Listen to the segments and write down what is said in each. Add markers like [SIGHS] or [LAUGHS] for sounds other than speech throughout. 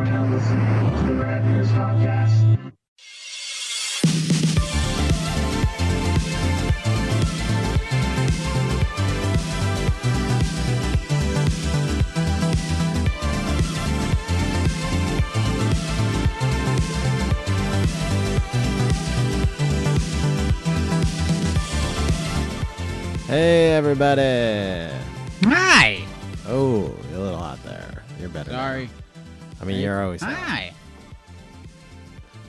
are now listening to the Rad Years Podcast. Hey, everybody. Hi. Oh, you're a little hot there. You're better. Sorry. I mean, you're always. Hi.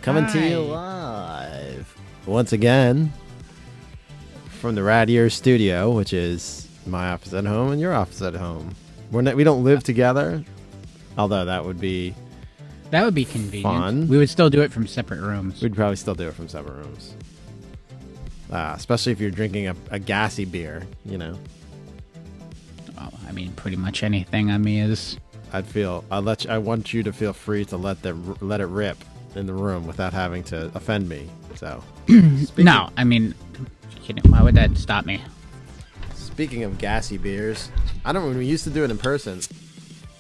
Coming to you live once again from the Rad Years studio, which is my office at home and your office at home. We're not, we don't live together, although that would be That would be convenient. Fun. We would still do it from separate rooms. we'd probably still do it from separate rooms. Uh, especially if you're drinking a, a gassy beer, you know. Well, I mean, pretty much anything on me is. I'd feel I let you, I want you to feel free to let them let it rip in the room without having to offend me. So, [CLEARS THROAT] No, I mean, kidding. Why would that stop me? Speaking of gassy beers, I don't. When we used to do it in person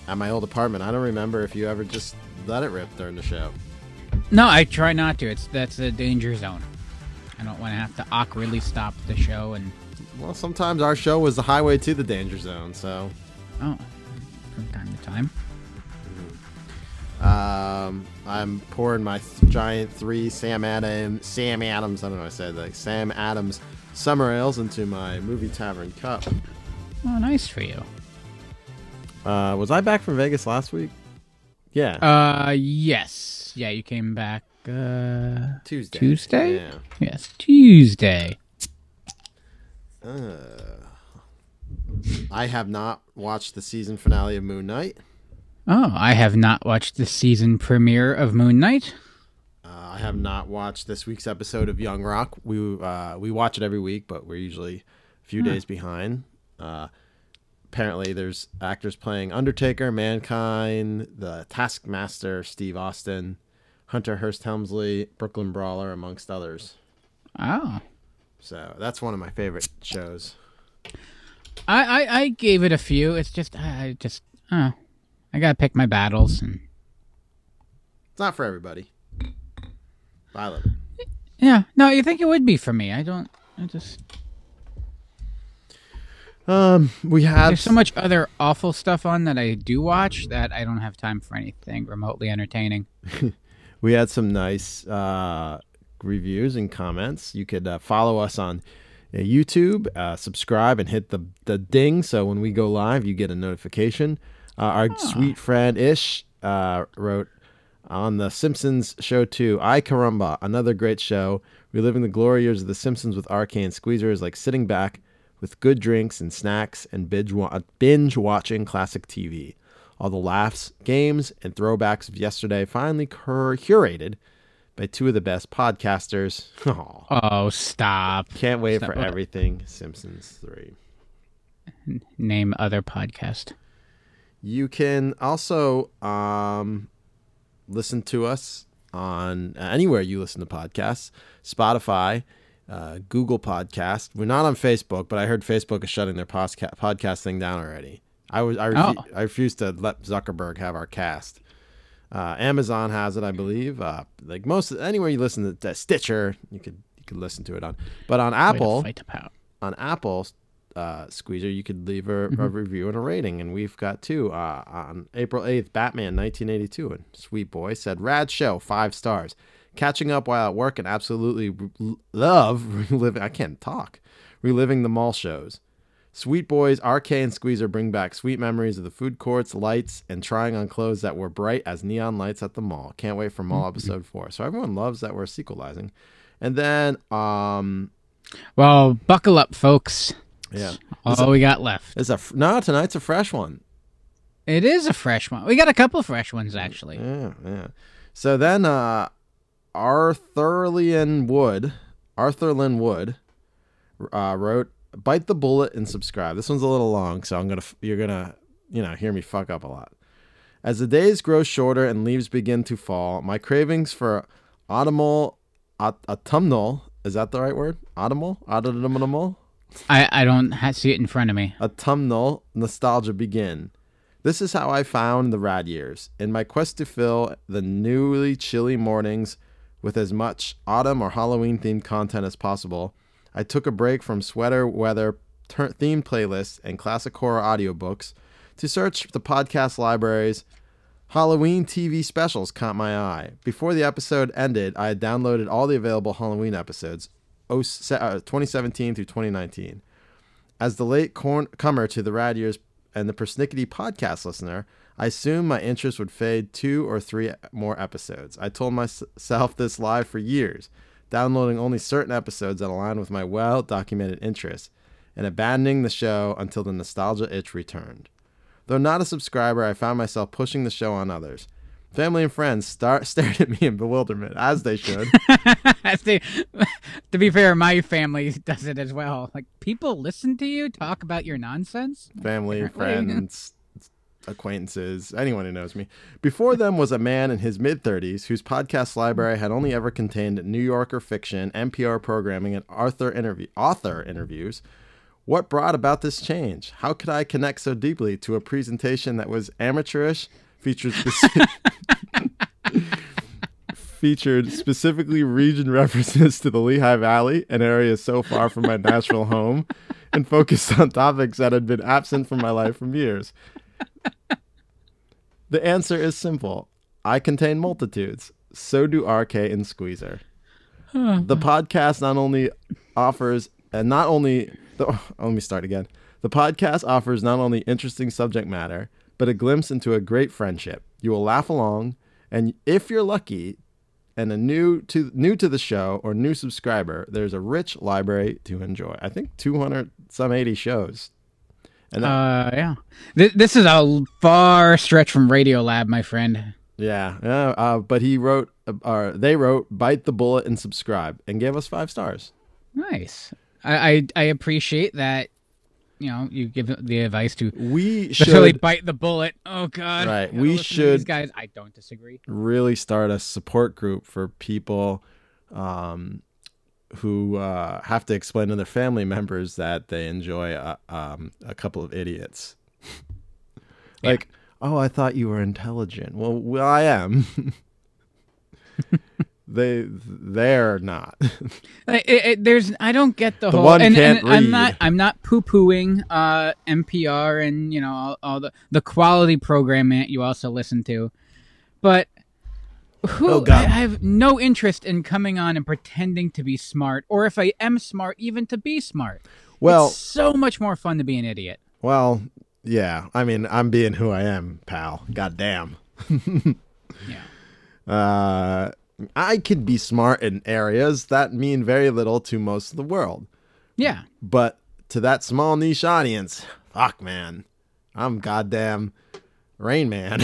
at my old apartment, I don't remember if you ever just let it rip during the show. No, I try not to. It's that's a danger zone. I don't want to have to awkwardly stop the show and Well, sometimes our show was the highway to the danger zone. So, oh, from time um, I'm pouring my th- giant three Sam Adams, Sam Adams. I don't know. what I said like Sam Adams summer ales into my movie tavern cup. Oh, nice for you. Uh, was I back from Vegas last week? Yeah, Uh, yes. Yeah, you came back. Uh, Tuesday. Tuesday? Yeah. yes, Tuesday. Uh, I have not watched the season finale of Moon Knight. Oh, I have not watched the season premiere of Moon Knight. Uh, I have not watched this week's episode of Young Rock. We uh, we watch it every week, but we're usually a few days behind. Uh, apparently, there's actors playing Undertaker, Mankind, the Taskmaster, Steve Austin, Hunter Hearst Helmsley, Brooklyn Brawler, amongst others. Oh. So that's one of my favorite shows. I, I, I gave it a few. It's just I just oh, I gotta pick my battles and It's not for everybody. I love it. yeah. No, you think it would be for me? I don't. I just Um, we have there's so much other awful stuff on that I do watch that I don't have time for anything remotely entertaining. [LAUGHS] we had some nice uh, reviews and comments. You could uh, follow us on YouTube, uh, subscribe, and hit the the ding so when we go live, you get a notification. Uh, our sweet friend Ish uh, wrote on the Simpsons show too. I caramba, another great show, reliving the glory years of the Simpsons with RK and squeezers, like sitting back with good drinks and snacks and binge wa- binge watching classic TV. All the laughs, games, and throwbacks of yesterday finally cur- curated by two of the best podcasters. Aw, Oh, stop! can't wait Stop. for everything Simpsons 3. Name other podcast. You can also um, listen to us on uh, anywhere you listen to podcasts Spotify, uh, Google Podcast. We're not on Facebook, but I heard Facebook is shutting their posca- podcast thing down already. I was I, refu- Oh. I refuse to let Zuckerberg have our cast. Uh, Amazon has it, I believe. Uh, like most anywhere you listen to, to Stitcher, you could you could listen to it on. But on Apple, on Apple uh, Squeezer, you could leave a, a Mm-hmm. review and a rating, and we've got two. Uh, on April eighth, Batman, nineteen eighty two, and Sweet Boy said, "Rad show, five stars. Catching up while at work and absolutely love [LAUGHS] reliving. I can't talk. Reliving the mall shows. Sweet Boys, RK, and Squeezer bring back sweet memories of the food courts, lights, and trying on clothes that were bright as neon lights at the mall. Can't wait for Mm-hmm. mall episode four. So everyone loves that we're sequelizing. And then, um, Well, buckle up, folks. yeah, All we got left. It's a, no. Tonight's a fresh one. It is a fresh one. We got a couple fresh ones actually. Yeah, yeah. So then, uh, Arthur Lynn Wood, Arthur Lynn Wood, uh, wrote, "Bite the bullet and subscribe." This one's a little long, so I'm gonna you're gonna you know hear me fuck up a lot. As the days grow shorter and leaves begin to fall, my cravings for autumnal, autumnal is that the right word? Autumnal, autumnal, I I don't see it in front of me. autumnal nostalgia begin. This is how I found the rad years. In my quest to fill the newly chilly mornings with as much autumn or Halloween themed content as possible, I took a break from sweater weather ter- themed playlists and classic horror audiobooks to search the podcast libraries. Halloween TV specials caught my eye. Before the episode ended, I had downloaded all the available Halloween episodes, uh, 2017 through 2019. As the late corn- comer to the Rad Years and the Persnickety podcast listener, I assumed my interest would fade two or three more episodes. I told myself this live for years, downloading only certain episodes that align with my well documented interests, and abandoning the show until the nostalgia itch returned. Though not a subscriber, I found myself pushing the show on others. Family and friends start, [LAUGHS] stared at me in bewilderment, as they should. [LAUGHS] to, [LAUGHS] to be fair, my family does it as well. Like people listen to you talk about your nonsense. Family, friends, acquaintances, anyone who knows me. Before them was a man in his mid 30s whose podcast library had only ever contained New Yorker fiction, NPR programming, and author, interview, author interviews. What brought about this change? How could I connect so deeply to a presentation that was amateurish, featured [LAUGHS] featured specifically region references to the Lehigh Valley, an area so far from my natural home, and focused on topics that had been absent from my life for years? The answer is simple. I contain multitudes. So do RK and Squeezer. The hmm. podcast not only offers and not only the, oh, let me start again. The podcast offers not only interesting subject matter, but a glimpse into a great friendship. You will laugh along, and if you're lucky and a new to new to the show or new subscriber, there's a rich library to enjoy. I think 200 some 80 shows. And that, Uh, yeah. Th- this is a far stretch from Radiolab, my friend. yeah, yeah, uh, but he wrote uh, or they wrote bite the bullet and subscribe and gave us 5 stars. Nice. I I, I appreciate that. You know, you give the advice to We should bite the bullet. Oh God. Right, we should- guys. I don't disagree. really start a support group for people um, who uh, have to explain to their family members that they enjoy a, um, a couple of idiots. like, oh, I thought you were intelligent. Well, well I am. [LAUGHS] they they're not. It, it, there's I don't get the, The whole one and, can't and I'm not I'm not poo pooing uh, NPR and you know all, all the the quality programming that you also listen to, but who Oh, God. I have no interest in coming on and pretending to be smart, or if I am smart, even to be smart. well, it's so much more fun to be an idiot. well, yeah. I mean, I'm being who I am, pal. God damn. Yeah. [LAUGHS] Uh, I could be smart in areas that mean very little to most of the world. Yeah. But to that small niche audience, fuck man, I'm goddamn Rain Man.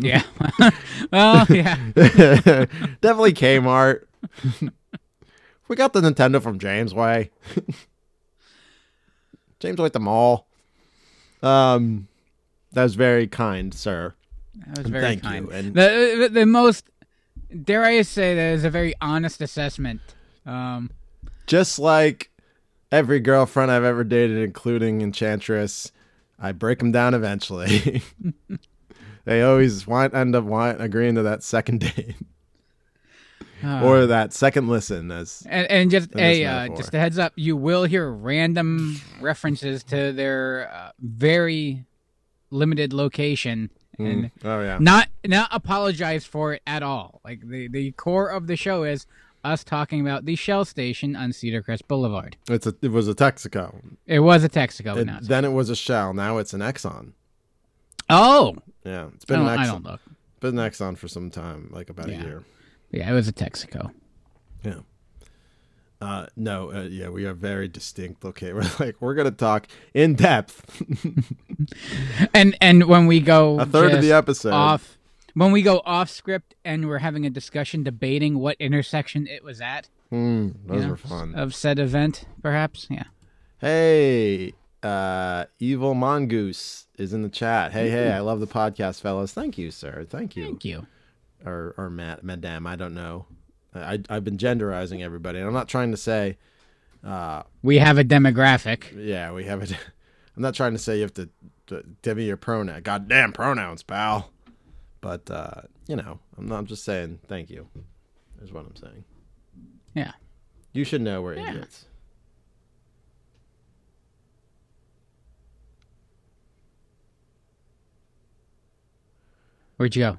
Yeah. [LAUGHS] [LAUGHS] well, yeah. [LAUGHS] Definitely Kmart. we got the Nintendo from Jamesway. James Way at the mall. Um, that was very kind, sir. That was very Thank kind. you, and- The, the the most dare I say that is a very honest assessment. Um, Just like every girlfriend I've ever dated, including Enchantress, I break them down eventually. [LAUGHS] they always want end up want, agreeing to that second [LAUGHS] date uh, or that second listen. As and, and just a uh, just a heads up, you will hear random references to their uh, very limited location, and oh yeah, not not apologize for it at all. Like the the core of the show is us talking about the Shell station on Cedar Crest Boulevard. it's a it was a Texaco. It was a Texaco It- then it was a Shell. Now it's an Exxon. Oh, Yeah, it's been an I Exxon. don't look. Been an Exxon for some time, like about Yeah. a year. Yeah, it was a Texaco. Yeah. Uh, no, uh, yeah, we are very distinct. Okay, [LAUGHS] we're like we're gonna talk in depth [LAUGHS] And and when we go a third of the episode. off when we go off script and we're having a discussion debating what intersection it was at Hmm, you know, were fun. of said event perhaps yeah Hey, uh, Evil Mongoose is in the chat. Hey, hey, I love the podcast, fellas. Thank you, sir. Thank you. thank you Or, or Matt, Madame, I don't know. I, I've been genderizing everybody. And I'm not trying to say, uh, we have a demographic yeah, we have it. [LAUGHS] I'm not trying to say you have to D- Give me your pronoun. Goddamn pronouns, pal. But uh, you know, I'm not. I'm just saying. Thank you. Is what I'm saying. Yeah. You should know we're Yeah. idiots. Where'd you go?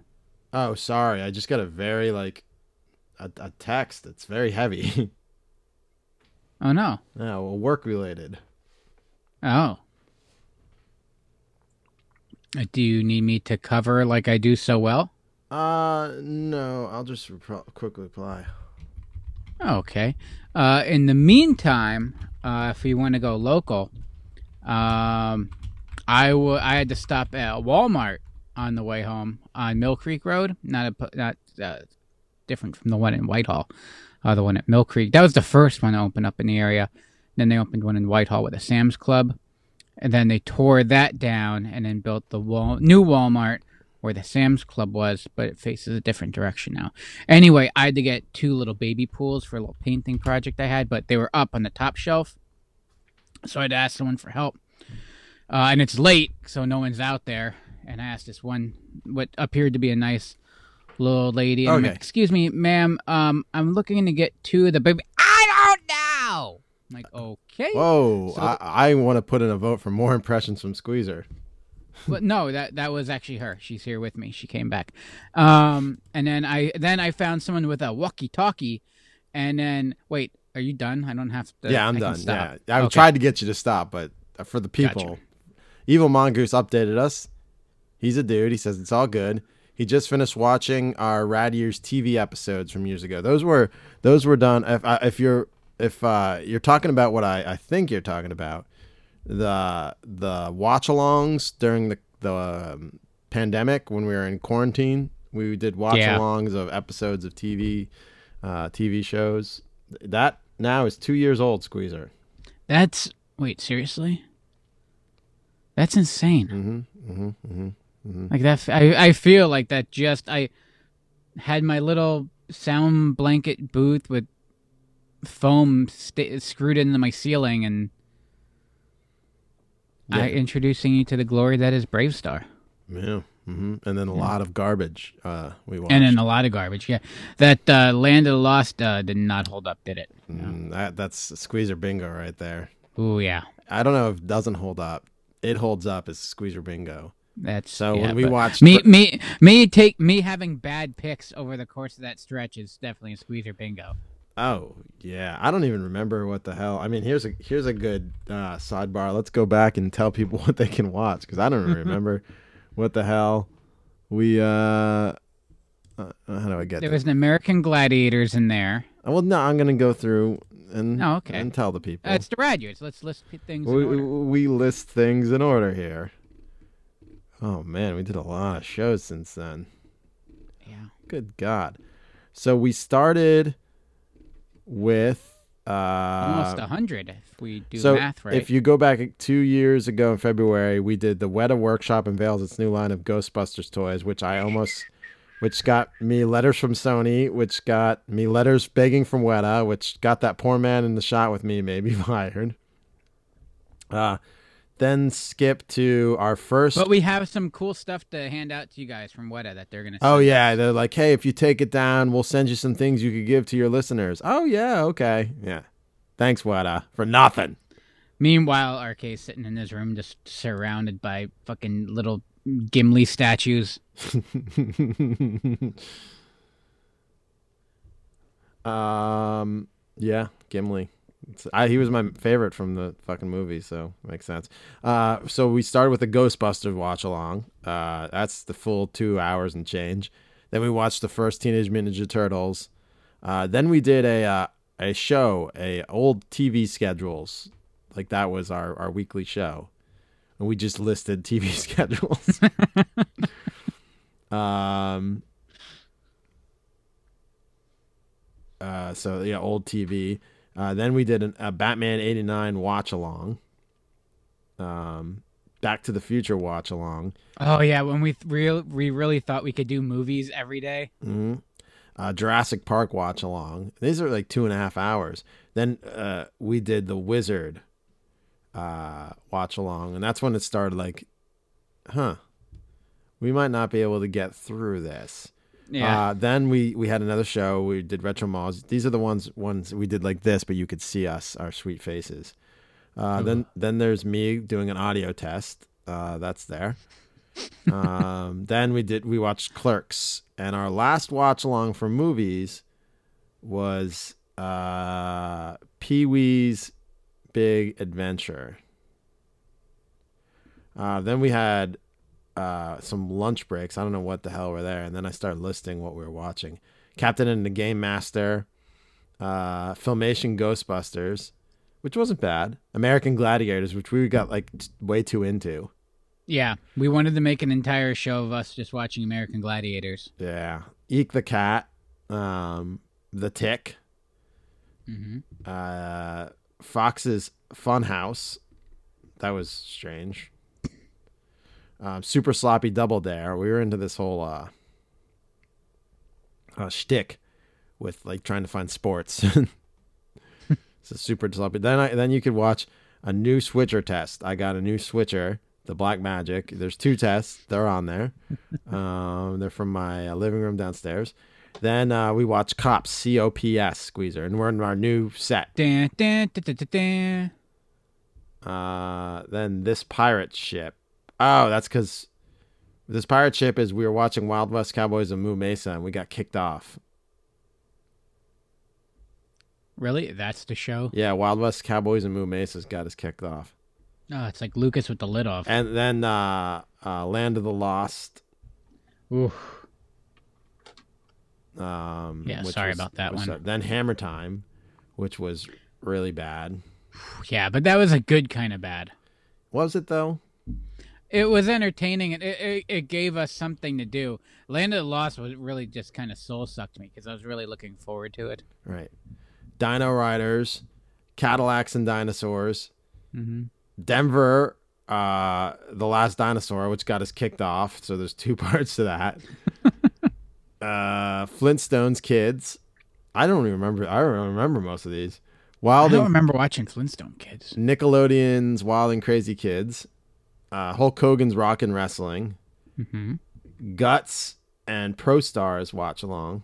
Oh, sorry. I just got a very like a, a text. It's very heavy. [LAUGHS] Oh no. yeah, well, work related. Oh. Do you need me to cover like I do so well? Uh, no. I'll just repro- quick reply. Okay. Uh, in the meantime, uh, if you want to go local, um, I wa- I had to stop at Walmart on the way home on Mill Creek Road. Not a not uh, different from the one in Whitehall. Uh, the one at Mill Creek. That was the first one to open up in the area. Then they opened one in Whitehall with a Sam's Club, and then they tore that down and then built the wall- new Walmart where the Sam's Club was, but it faces a different direction now. Anyway, I had to get two little baby pools for a little painting project I had, but they were up on the top shelf. So I had to ask someone for help. Uh, and it's late, so no one's out there. And I asked this one, what appeared to be a nice little lady. Okay. like, Excuse me, ma'am. Um, I'm looking to get two of the baby. I don't know. I'm like, okay. Whoa! So- I, I want to put in a vote for more impressions from Squeezer. But no, that that was actually her. She's here with me. She came back. Um, and then I then I found someone with a walkie-talkie, and then wait, are you done? I don't have to. yeah, I'm I done. Yeah, I Okay. tried to get you to stop, but for the people, Gotcha. Evil Mongoose updated us. He's a dude. He says it's all good. He just finished watching our Rad Years TV episodes from years ago. Those were those were done. If uh, if you're if uh, you're talking about what I, I think you're talking about, the the watch-alongs during the the um, pandemic when we were in quarantine, we did watch-alongs of episodes of TV uh, TV shows. That now is two years old. Squeezer. That's wait, seriously? That's insane. Mm-hmm. Mm-hmm. Mm-hmm. Like that. I I feel like that. Just I had my little sound blanket booth with foam sta screwed into my ceiling, and I introducing you to the glory that is BraveStarr. Yeah. hmm And then a lot of garbage. Uh, we watched. And then a lot of garbage. Yeah, that uh, Land of the Lost uh, did not hold up, did it? Mm, that that's a squeezer bingo right there. Oh, yeah. I don't know if it doesn't hold up. It holds up as squeezer bingo. That's So yeah, when we watched me, Br- me, me take me having bad picks over the course of that stretch is definitely a squeezer bingo. Oh yeah, I don't even remember what the hell. I mean, here's a here's a good uh, sidebar. Let's go back and tell people [LAUGHS] what they can watch because I don't [LAUGHS] remember what the hell we. uh uh, How do I get There this? was an American Gladiators in there. Well, no, I'm gonna go through and Oh, okay. and tell the people. Uh, it's the graduates. Let's list things. in we, order. we list things in order here. Oh man, we did a lot of shows since then. Yeah. Good God! So we started with uh, Almost a hundred if we do so math right. if you go back two years ago in February, we did the Weta Workshop unveils its new line of Ghostbusters toys, which I almost, which got me letters from Sony, which got me letters begging from Weta, which got that poor man in the shot with me maybe fired. [LAUGHS] Uh, then skip to our first. but we have some cool stuff to hand out to you guys from Weta that they're gonna. Oh yeah, us. they're like, hey, if you take it down, we'll send you some things you could give to your listeners. Oh yeah, okay, yeah. Thanks, Weta, for nothing. Meanwhile, RK's sitting in his room, just surrounded by fucking little Gimli statues. [LAUGHS] um, yeah, Gimli. I, he was my favorite from the fucking movie, so makes sense. Uh, so we started with the Ghostbusters watch along. Uh, that's the full two hours and change. Then we watched the first Teenage Mutant Ninja Turtles. Uh, then we did a uh, a show, a old TV schedules. Like that was our our weekly show, and we just listed TV [LAUGHS] schedules. um. Uh, so yeah, old TV. Uh, then we did an, a Batman '89 watch along. Um, Back to the Future watch along. Oh yeah, when we th- real we really thought we could do movies every day. hmm Uh, Jurassic Park watch along. These are like two and a half hours. Then uh, we did the Wizard uh, watch along, and that's when it started like huh, we might not be able to get through this. Yeah. Uh, then we we had another show. We did retro malls. These are the ones ones we did like this, but you could see us, our sweet faces. Uh, then then there's me doing an audio test. Uh, that's there. [LAUGHS] um, then we did we watched Clerks, and our last watch along for movies was uh, Pee Wee's Big Adventure. Uh, then we had uh, some lunch breaks. I don't know what the hell were there. And then I started listing what we were watching. Captain N the Game Master, uh, Filmation Ghostbusters, which wasn't bad. American Gladiators, which we got like t- way too into. yeah. We wanted to make an entire show of us just watching American Gladiators. Yeah. Eek the Cat, um, The Tick, hmm uh, Fox's Funhouse. That was strange. Um, Super Sloppy Double Dare. We were into this whole uh, uh, shtick with like trying to find sports. [LAUGHS] it's a super sloppy. Then I, then you could watch a new switcher test. I got a new switcher, the Blackmagic. There's two tests. They're on there. [LAUGHS] um, they're from my uh, living room downstairs. Then uh, we watch Cops, C O P S, Squeezer, and we're in our new set. Dun, dun, dun, dun, dun, dun. Uh, then this pirate ship. Oh, that's because this pirate ship is we were watching Wild West Cowboys and Moo Mesa, and we got kicked off. Really? That's the show? Yeah, Wild West Cowboys and Moo Mesa's got us kicked off. Oh, it's like Lucas with the lid off. And then uh, uh, Land of the Lost. Oof. Um, Yeah, sorry was- about that one. Then Hammer Time, which was really bad. [SIGHS] Yeah, but that was a good kind of bad. Was it though? It was entertaining and it, it, it gave us something to do. Land of the Lost was really just kind of soul sucked me because I was really looking forward to it. Right. Dino Riders, Cadillacs and Dinosaurs, Mm-hmm. Denver, uh, the last dinosaur, which got us kicked off. So there's two [LAUGHS] parts to that. [LAUGHS] uh, Flintstones Kids. I don't even remember. I don't remember most of these. Wild I don't and remember watching Flintstone Kids. Nickelodeon's Wild and Crazy Kids. Uh, Hulk Hogan's Rock and Wrestling. Mm-hmm. Guts and Pro Stars watch along.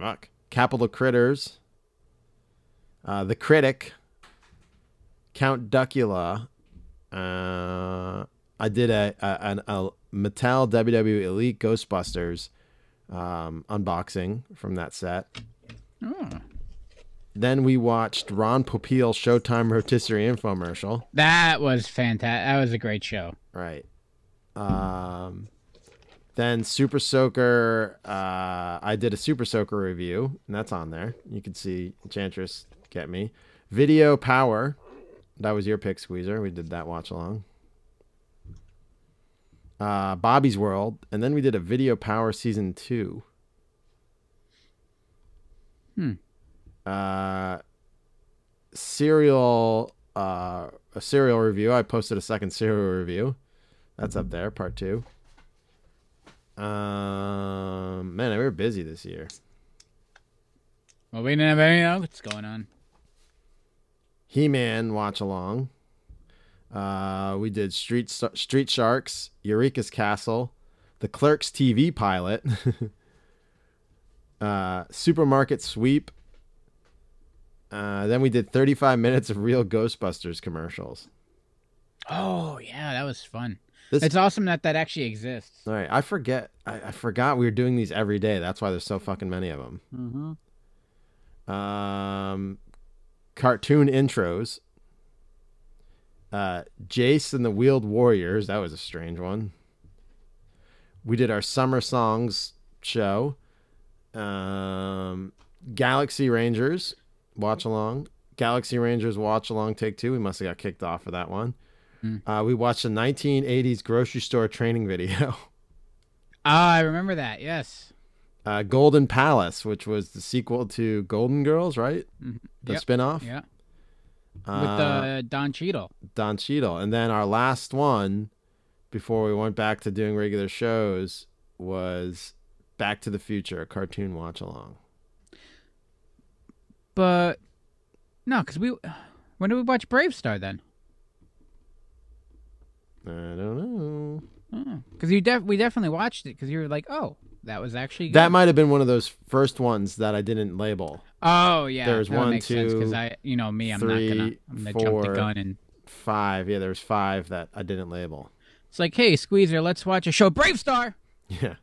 Rock. Capital Critters. Uh, the Critic. Count Duckula. Uh, I did a, a, an, a Mattel WWE Elite Ghostbusters um, unboxing from that set. Oh. Then we watched Ron Popeil's Showtime rotisserie infomercial. That was fantastic. That was a great show. Right. Um, then Super Soaker. Uh, I did a Super Soaker review, and that's on there. You can see Enchantress get me. Video Power. That was your pick, Squeezer. We did that watch along. Uh, Bobby's World, and then we did a Video Power season two. Hmm. Uh, serial. Uh, a serial review. I posted a second serial review. That's up there, part two. Um, man, we were busy this year. Well, we didn't have anything else going on. He Man watch along. Uh, we did Street Street Sharks, Eureka's Castle, the Clerks TV pilot, [LAUGHS] uh, Supermarket Sweep. Uh, then we did 35 minutes of real Ghostbusters commercials. Oh yeah, that was fun. This- it's awesome that that actually exists. All right, I forget. I, I forgot we were doing these every day. That's why there's so fucking many of them. Mm-hmm. um, cartoon intros. Uh, Jace and the Wheeled Warriors. That was a strange one. We did our summer songs show. Um, Galaxy Rangers watch along. Galaxy Rangers watch along take two. We must have got kicked off for that one. Hmm. Uh, we watched a 1980s grocery store training video. [LAUGHS] Ah, I remember that. Yes. uh, Golden Palace, which was the sequel to Golden Girls, right? Mhm. The Yep. spinoff. Yeah. Uh, With uh, Don Cheadle. Don Cheadle. And then our last one before we went back to doing regular shows was Back to the Future, a cartoon watch along. But no, because we when did we watch BraveStarr then? I don't know. Oh, because you def- we definitely watched it because you were like, oh, that was actually good. That might have been one of those first ones that I didn't label. Oh yeah, There's that one, sense because I, you know me, I'm not gonna, I'm gonna jump the gun and Five. Yeah, there's five that I didn't label. it's like, hey, Squeezer, let's watch a show, BraveStarr. [LAUGHS] Yeah.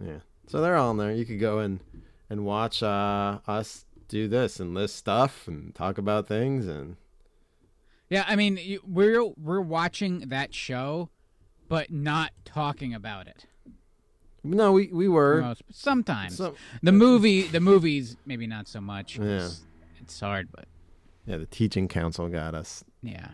Yeah. So they're all in there. You could go and and watch uh, us do this and list stuff and talk about things and Yeah, I mean, we're we're watching that show, but not talking about it. no, we we were. Most, sometimes Some- the movie, the movies, maybe not so much. Yeah. 'cause It's hard, but yeah, the teaching council got us. yeah.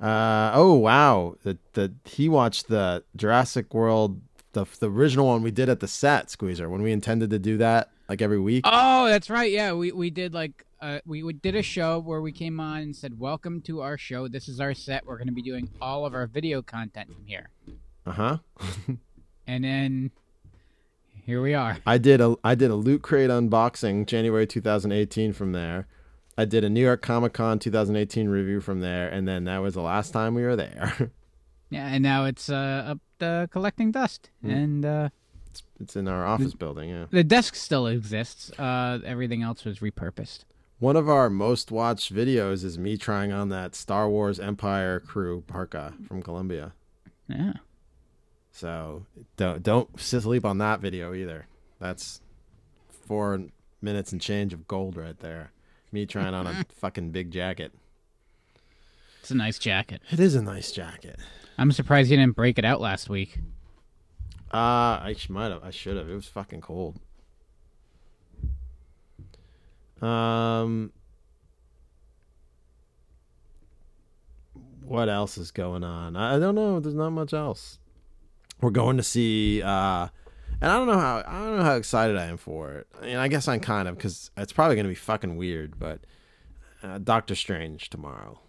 Uh oh wow. The the he watched the Jurassic World the the original one we did at the set squeezer when we intended to do that like every week. Oh, that's right. Yeah, we we did like uh we, we did a show where we came on and said, "Welcome to our show. This is our set. We're going to be doing all of our video content from here." Uh-huh. And then here we are. I did a I did a loot crate unboxing January 2018 from there. I did a New York Comic Con 2018 review from there, and then that was the last time we were there. [LAUGHS] Yeah, and now it's uh up uh, collecting dust. And uh it's, it's in our office building. Yeah. the desk still exists. Uh everything else was repurposed. One of our most watched videos is me trying on that Star Wars Empire crew parka from Columbia. Yeah. So don't don't sleep on that video either. That's four minutes and change of gold right there. Me trying on a [LAUGHS] fucking big jacket. It's a nice jacket. It is a nice jacket. I'm surprised you didn't break it out last week. Uh, I might have. I should have. It was fucking cold. Um, what else is going on? I, don't know. There's not much else. We're going to see. Uh, and I don't know how. I don't know how excited I am for it. I mean, I guess I'm kind of because it's probably gonna be fucking weird. But uh, Doctor Strange tomorrow.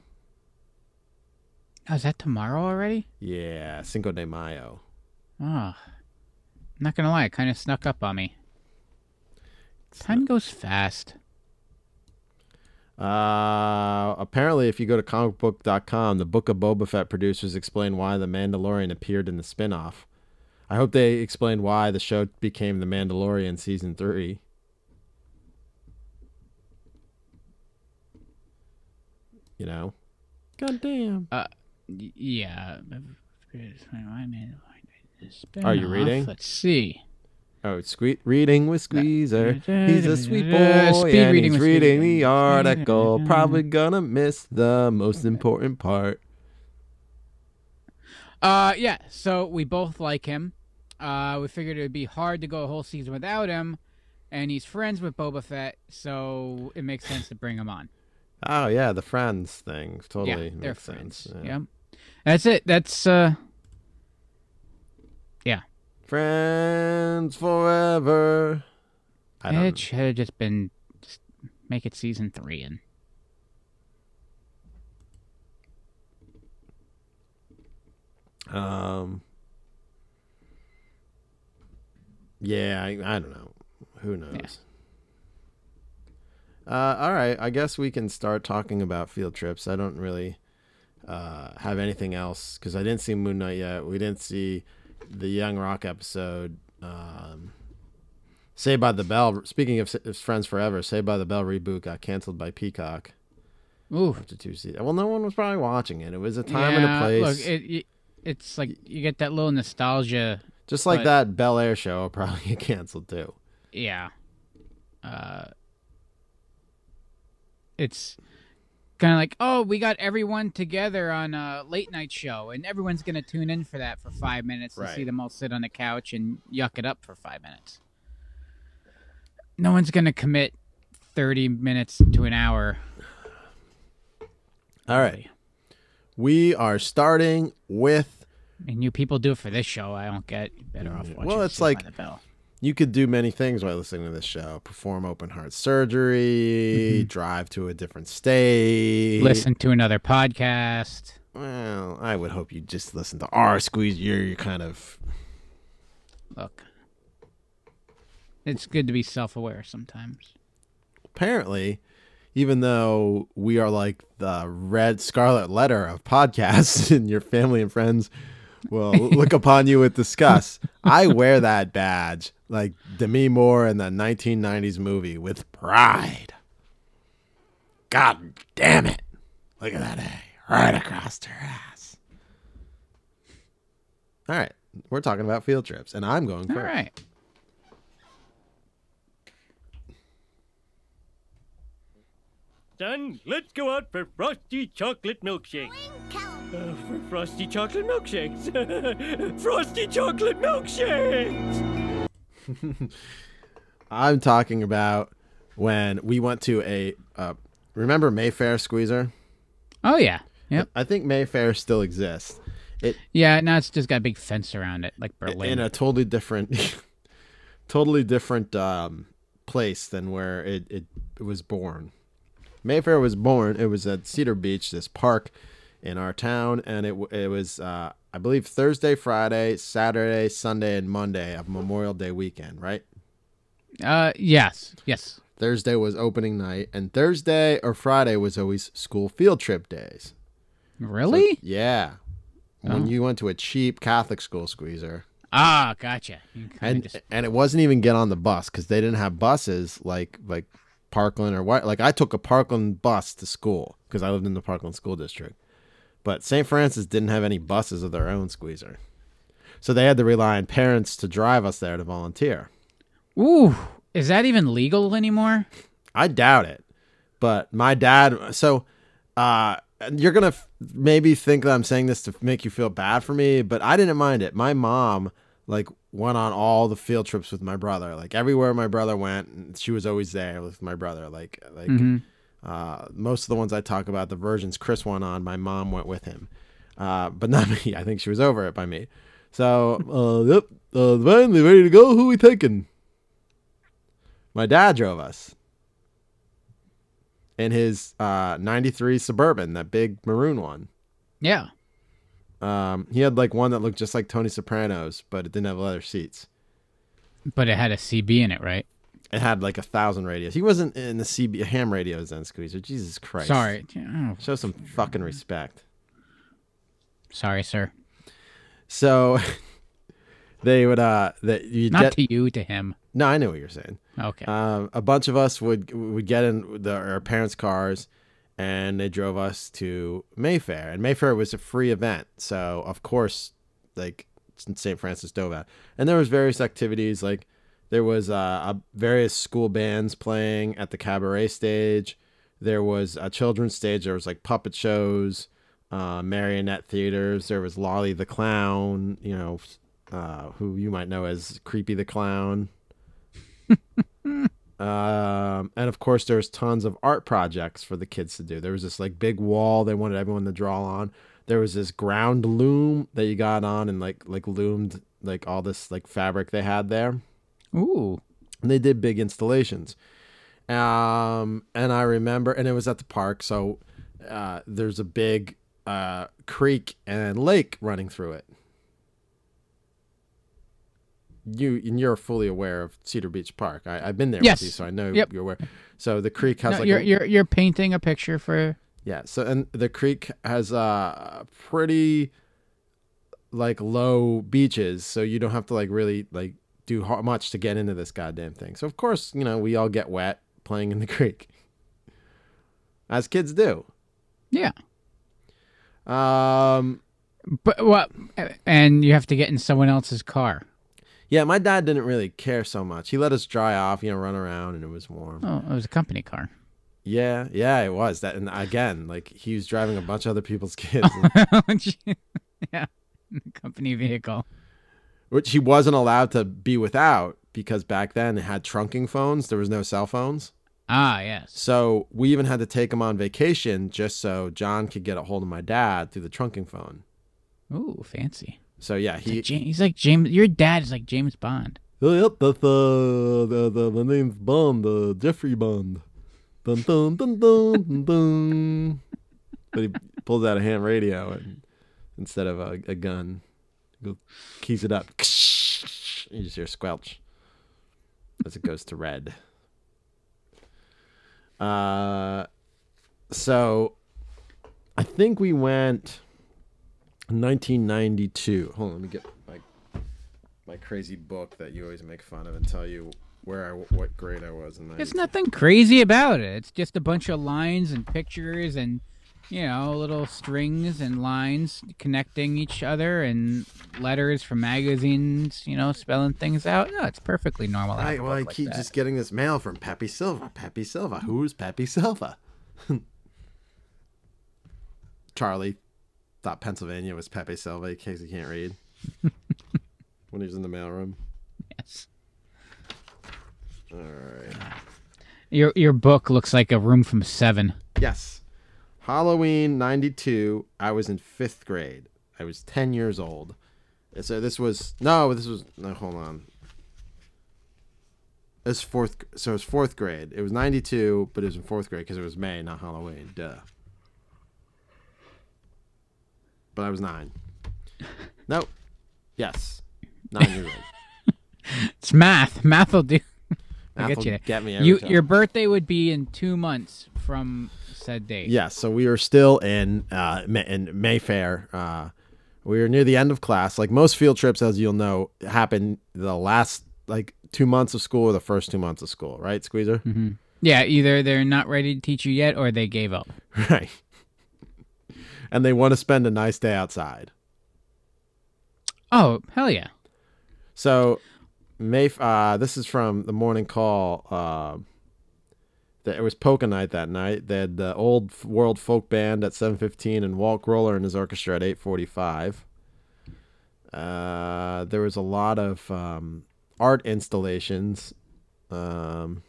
Oh, is that tomorrow already? Yeah, Cinco de Mayo. Oh. I'm not gonna lie, it kind of snuck up on me. Time goes fast. Uh, apparently, if you go to comicbook.com, the Book of Boba Fett producers explain why the Mandalorian appeared in the spin-off. I hope they explain why the show became the Mandalorian season three. You know, goddamn. Y- Yeah. Are you reading? Let's see. Oh, sque- reading with Squeezer. He's a sweet boy, speed and reading he's reading the article. Probably gonna miss the most important part. Uh, yeah. So we both like him. Uh, we figured it would be hard to go a whole season without him, and he's friends with Boba Fett, so it makes sense to bring him on. Oh yeah, the friends thing totally yeah, makes friends. sense. Yeah. That's it. That's uh. Yeah. Friends forever. I don't. it should have just been just make it season three and Um. Yeah, I, I don't know. Who knows? Uh, all right, I guess we can start talking about field trips. I don't really uh, have anything else because I didn't see Moon Knight yet. We didn't see the Young Rock episode. Um, Saved by the Bell. Speaking of Friends Forever, Saved by the Bell reboot got canceled by Peacock ooh. after two seasons. Well, no one was probably watching it. It was a time and a Yeah, place. Look, it, it it's like you get that little nostalgia. Just like but- that Bel Air show will probably [LAUGHS] get canceled too. Yeah. Uh. It's kind of like, oh, we got everyone together on a late night show, and everyone's gonna tune in for that for five minutes to see them all sit on the couch and yuck it up for five minutes. No one's gonna commit thirty minutes to an hour. All right. We are starting with And you people do it for this show. I don't get. Better off mm, watching. Well, it's like- the Bell. You could do many things while listening to this show. Perform open heart surgery, mm-hmm. drive to a different state. listen to another podcast. Well, I would hope you just listen to our squeeze. You're you're kind of Look, it's good to be self-aware sometimes. apparently even though we are like the red scarlet letter of podcasts [LAUGHS] and your family and friends will look upon you with disgust, I wear that badge like Demi Moore in the 1990s movie with pride. God damn it. Look at that A right across her ass. All right. We're talking about field trips, and I'm going All first. right. Son, let's go out for frosty chocolate milkshakes. Uh, for frosty chocolate milkshakes. [LAUGHS] frosty chocolate milkshakes. [LAUGHS] I'm talking about when we went to a. Uh, remember Mayfair Squeezer? Oh yeah. Yep. I think Mayfair still exists. It Yeah. Now it's just got a big fence around it, like Berlin. in a totally different, [LAUGHS] totally different um, place than where it, it, it was born. Mayfair was born. It was at Cedar Beach, this park in our town, and it it was uh, I believe Thursday, Friday, Saturday, Sunday, and Monday of Memorial Day weekend, right? uh. Yes. Yes. Thursday was opening night, and Thursday or Friday was always school field trip days. Really? Yeah. When Oh. you went to a cheap Catholic school squeezer. ah, gotcha. And just- and it wasn't even get on the bus because they didn't have buses like like Parkland or what. Like I took a Parkland bus to school because I lived in the Parkland school district. But St. Francis didn't have any buses of their own squeezer. So they had to rely on parents to drive us there to volunteer. Ooh, is that even legal anymore? I doubt it. But my dad, so uh, you're gonna f- maybe think that I'm saying this to make you feel bad for me, but I didn't mind it. My mom like went on all the field trips with my brother. Like everywhere my brother went, she was always there with my brother. Like like uh, most of the ones I talk about, the versions Chris went on, my mom went with him, uh, but not [LAUGHS] me. I think she was over it by me. So uh, yep, uh, finally ready to go. Who we taking? My dad drove us in his uh, 93 Suburban, that big maroon one. Yeah. Um, he had like one that looked just like Tony Soprano's, but it didn't have leather seats. But it had a CB in it, right? It had like a thousand radios. He wasn't in the CB ham radios then, Squeezer. Jesus Christ. Sorry. Oh, Show some fucking respect. sorry, sir. So [LAUGHS] they would uh that you Not get to you, to him. no, I know what you're saying. Okay. Um, a bunch of us would would get in the, our parents' cars, and they drove us to Mayfair. And Mayfair was a free event, so of course, like St. Francis dove out. And there was various activities, like there was uh, various school bands playing at the cabaret stage. There was a children's stage. There was like puppet shows, uh, marionette theaters. There was Lolly the Clown, you know, uh, who you might know as Creepy the Clown. [LAUGHS] Um, and of course, there's tons of art projects for the kids to do. There was this like big wall they wanted everyone to draw on. There was this ground loom that you got on and like like loomed like all this like fabric they had there. Ooh. And they did big installations. Um, and I remember, and it was at the park, so uh, there's a big uh, creek and lake running through it. You and you're fully aware of Cedar Beach Park. I, I've been there Yes. with you, so I know Yep. you're aware. So the creek has No, like you're a, you're you're painting a picture for yeah. So and the creek has uh pretty like low beaches, so you don't have to like really like do much to get into this goddamn thing. So of course, you know, we all get wet playing in the [LAUGHS] creek, as kids do. yeah. Um, But what? And you have to get in someone else's car. Yeah, my dad didn't really care so much. He let us dry off, you know, run around, and it was warm. Oh, it was a company car. Yeah, yeah, it was that. And again, like he was driving a bunch of other people's [LAUGHS] kids. [LAUGHS] yeah, company vehicle. which he wasn't allowed to be without because back then it had trunking phones. There was no cell phones. Ah, yes. So we even had to take him on vacation just so John could get a hold of my dad through the trunking phone. Ooh, fancy. So yeah, Like he. He's like James. Your dad is like James Bond. Oh, yep, that's uh, the, the my name's Bond, uh, Jeffrey Bond. Dun dun dun dun dun. dun. [LAUGHS] but he pulls out a ham radio and instead of a, a gun, go keys it up. [LAUGHS] You just hear squelch as it goes to red. Uh, so I think we went 1992. Hold on, let me get my my crazy book that you always make fun of and tell you where I what grade I was in. There's 92. nothing crazy about it. It's just a bunch of lines and pictures and you know little strings and lines connecting each other and letters from magazines. You know, spelling things out. No, it's perfectly normal. to have I, a well, I like keep that. just getting this mail from Pepe Silva. Pepe Silva. Who's Pepe Silva? [LAUGHS] Charlie thought Pennsylvania was Pepe Silvia in case he can't read. [LAUGHS] when he was in the mailroom. Yes. All right. Your your book looks like a room from Seven. Yes. Halloween 92, I was in fifth grade. I was 10 years old. And So this was, no, this was, no, hold on. It's fourth, so it was fourth grade. It was 92, but it was in fourth grade because it was May, not Halloween. Duh. But I was nine. [LAUGHS] Nope. Yes. Nine years old. [LAUGHS] It's math. Math will do. [LAUGHS] I get you. Get me You your birthday would be in two months from said date. Yes, so we were still in uh, in Mayfair. Uh, we were near the end of class. Like most field trips, as you'll know, happen the last like two months of school or the first two months of school, right, Squeezer? Yeah, either they're not ready to teach you yet or they gave up. Right. And they want to spend a nice day outside. Oh, hell yeah. So, May. Uh, this is from the morning call. Uh, that it was polka night that night. They had the old world folk band at seven fifteen and Walt Groller and his orchestra at eight forty five. Uh, there was a lot of um, art installations, um,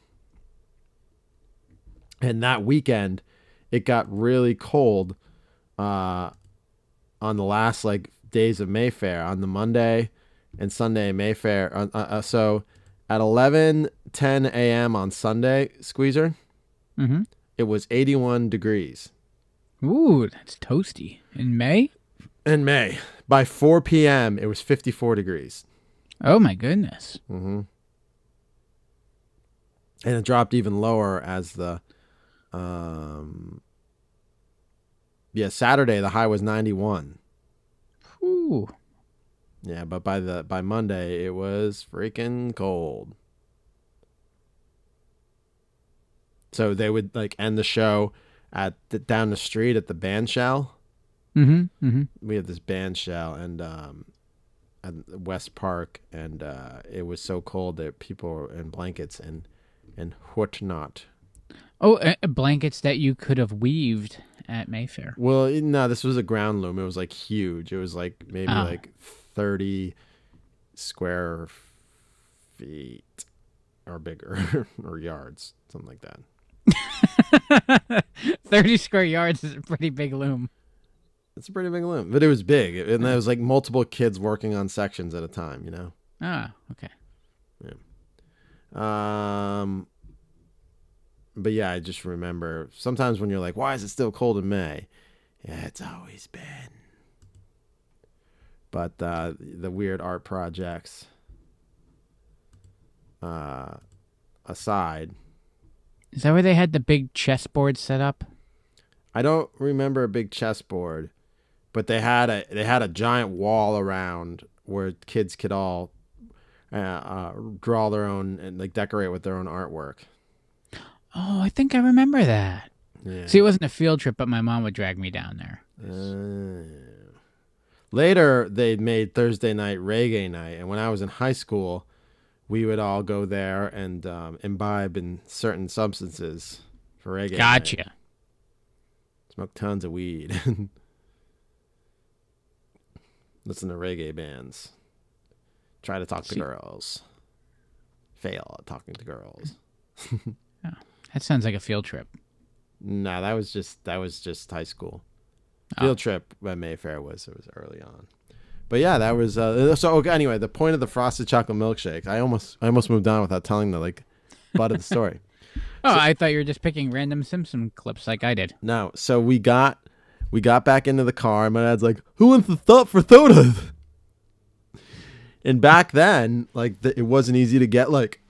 and that weekend it got really cold. Uh, on the last like days of Mayfair on the Monday and Sunday Mayfair. Uh, uh, uh, so at 11 10 a.m. on Sunday, Squeezer, Mhm. it was 81 degrees. Ooh, that's toasty. In May? In May, by 4 p.m., it was 54 degrees. Oh my goodness. Mm-hmm. And it dropped even lower as the, um, yeah, Saturday the high was 91. Ooh. Yeah, but by the by Monday it was freaking cold. So they would like end the show at the, down the street at the band shell. Mm-hmm. Mm-hmm. We had this band shell and um at West Park and uh it was so cold that people were in blankets and and whatnot. Oh, uh, blankets that you could have weaved at Mayfair. Well, no, this was a ground loom. It was like huge. It was like maybe Oh. like 30 square feet or bigger [LAUGHS] or yards, something like that. [LAUGHS] 30 square yards is a pretty big loom. It's a pretty big loom, but it was big. And there was like multiple kids working on sections at a time, you know? Ah, okay. Yeah. Um, but yeah, I just remember sometimes when you're like, why is it still cold in May? Yeah, it's always been. But uh, the weird art projects uh, aside, Is that where they had the big chessboard set up? I don't remember a big chessboard, but they had a they had a giant wall around where kids could all uh, uh, draw their own and like decorate with their own artwork. Oh, I think I remember that. Yeah. See, it wasn't a field trip, but my mom would drag me down there. Uh, later, they made Thursday night reggae night, and when I was in high school, we would all go there and um, imbibe in certain substances for reggae. night. Gotcha. Smoke tons of weed. [LAUGHS] Listen to reggae bands. Try to talk to girls. Fail at talking to girls. [LAUGHS] That sounds like a field trip. No, that was just that was just high school. Oh. Field trip at Mayfair was it was early on. But yeah, that was uh, so. Okay, anyway, the point of the frosted chocolate milkshake. I almost I almost moved on without telling the like butt of the story. [LAUGHS] Oh, I thought you were just picking random Simpson clips like I did. No, so we got we got back into the car, and my dad's like, "Who wants the thought for soda?" And back then, like the, it wasn't easy to get like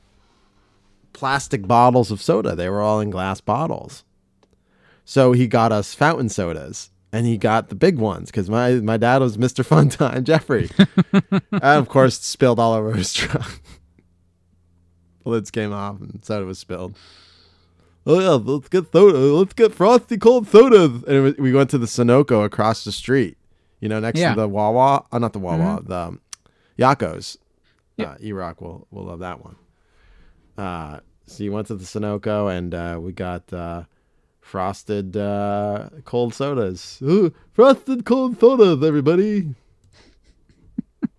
plastic bottles of soda. They were all in glass bottles. So he got us fountain sodas and he got the big ones because my, my dad was Mr. Funtime [LAUGHS] Jeffrey. and of course, spilled all over his [LAUGHS] truck. the lids came off and soda was spilled. Oh yeah, let's get soda. Let's get frosty cold sodas. And it was- we went to the Sunoco across the street. You know, next Yeah. to the Wawa. Oh, not the Wawa. The um, Yakos. Uh, E-Rock will will love that one. Uh, so you went to the Sunoco and uh, we got uh, frosted uh, cold sodas. Ooh, frosted cold sodas, everybody. [LAUGHS]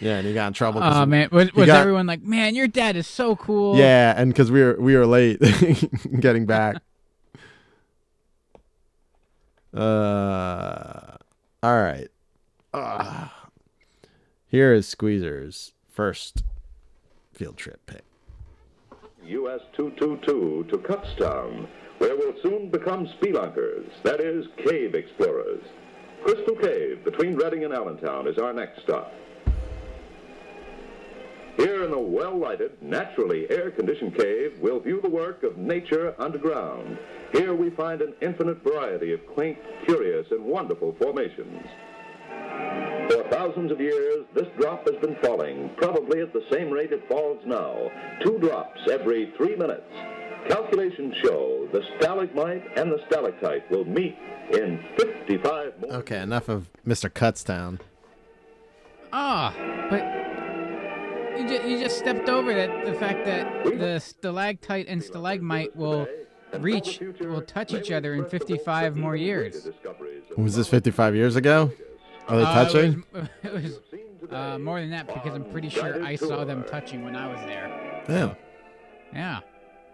yeah, and he got in trouble. Oh man, was, was got- everyone like, "Man, your dad is so cool"? Yeah, and because we were we were late [LAUGHS] getting back. [LAUGHS] Uh, all right. Uh, here is Squeezer's first field trip pick. US 222 to Kutztown, where we'll soon become spelunkers, that is, cave explorers. Crystal Cave, between Reading and Allentown, is our next stop. Here in the well-lighted, naturally air-conditioned cave, we'll view the work of nature underground. Here we find an infinite variety of quaint, curious, and wonderful formations. For thousands of years, this drop has been falling, probably at the same rate it falls now. Two drops every three minutes. Calculations show the stalagmite and the stalactite will meet in 55 more. Okay, enough of Mr. Kutztown. Ah, but you just, you just stepped over that the fact that the stalactite and stalagmite will reach will touch each other in 55 more years. Was this 55 years ago? Are they Uh, touching? It was, [LAUGHS] it was uh, more than that because I'm pretty sure I saw them touching when I was there. Yeah. Yeah,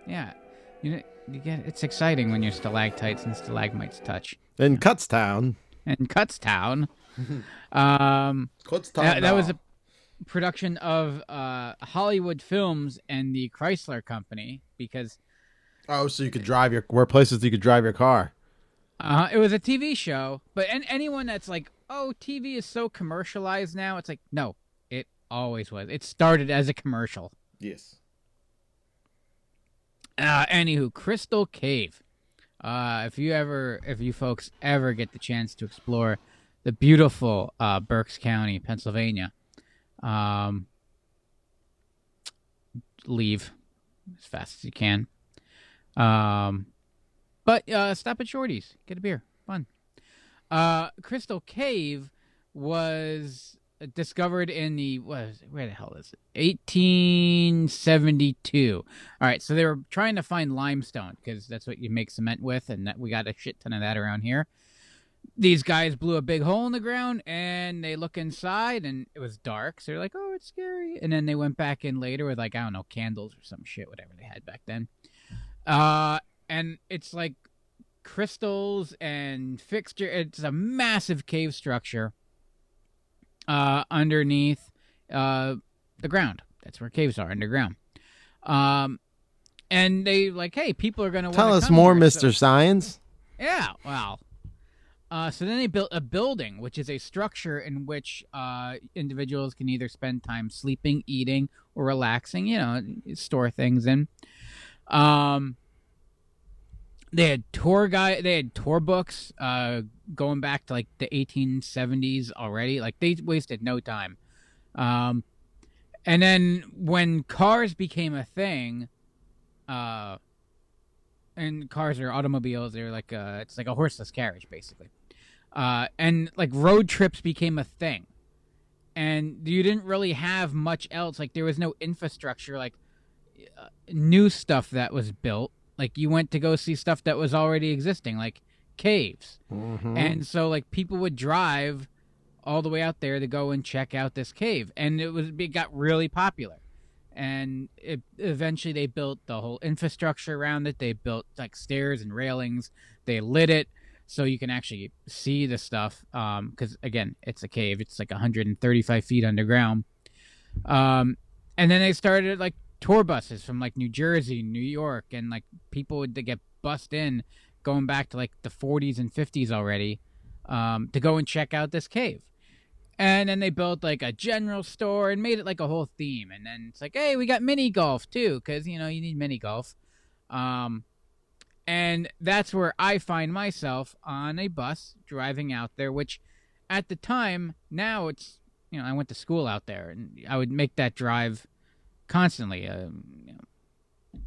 yeah. You know, you get it's exciting when your stalactites and stalagmites touch. In Kutztown. In Kutztown, [LAUGHS] um, Kutztown. that, that was a production of uh, Hollywood Films and the Chrysler Company because Oh, so you could drive your where places you could drive your car. Uh, it was a TV show, but and anyone that's like, "Oh, TV is so commercialized now," it's like, no, it always was. It started as a commercial. Yes. Uh, anywho, Crystal Cave. Uh, if you ever, if you folks ever get the chance to explore the beautiful uh, Berks County, Pennsylvania, um, leave as fast as you can. Um, but uh, stop at Shorty's, get a beer, fun. Uh, Crystal Cave was discovered in the it, where the hell is it? 1872 all right so they were trying to find limestone because that's what you make cement with and that we got a shit ton of that around here. These guys blew a big hole in the ground and they look inside and it was dark so they're like oh it's scary. And then they went back in later with like i don't know candles or some shit whatever they had back then. Uh and it's like crystals and fixture it's a massive cave structure uh, underneath uh, the ground. That's where caves are underground. Um, and they like, hey, people are gonna Tell us more, Mr. so- Science. yeah, wow. Uh, so then they built a building, which is a structure in which uh, individuals can either spend time sleeping, eating, or relaxing. You know, store things in. Um, they had tour guide. They had tour books uh, going back to like the 1870s already. Like they wasted no time. Um, and then when cars became a thing, uh, and cars are automobiles. They're like uh it's like a horseless carriage basically. Uh, and like road trips became a thing, and you didn't really have much else. Like there was no infrastructure, like uh, new stuff that was built. Like you went to go see stuff that was already existing, like caves. And so like people would drive all the way out there to go and check out this cave, and it was it got really popular. And it, eventually they built the whole infrastructure around it. They built like stairs and railings. They lit it so you can actually see the stuff. Because again, it's a cave. It's like 135 feet underground. Um, and then they started like tour buses from like New Jersey, New York, and like people would get bussed in going back to like the 40s and 50s already um, to go and check out this cave. And then they built like a general store and made it like a whole theme. And then it's like, hey, we got mini golf too, because you know you need mini golf. Um, and that's where I find myself on a bus driving out there, which at the time now it's you know I went to school out there and I would make that drive constantly. Um, you know,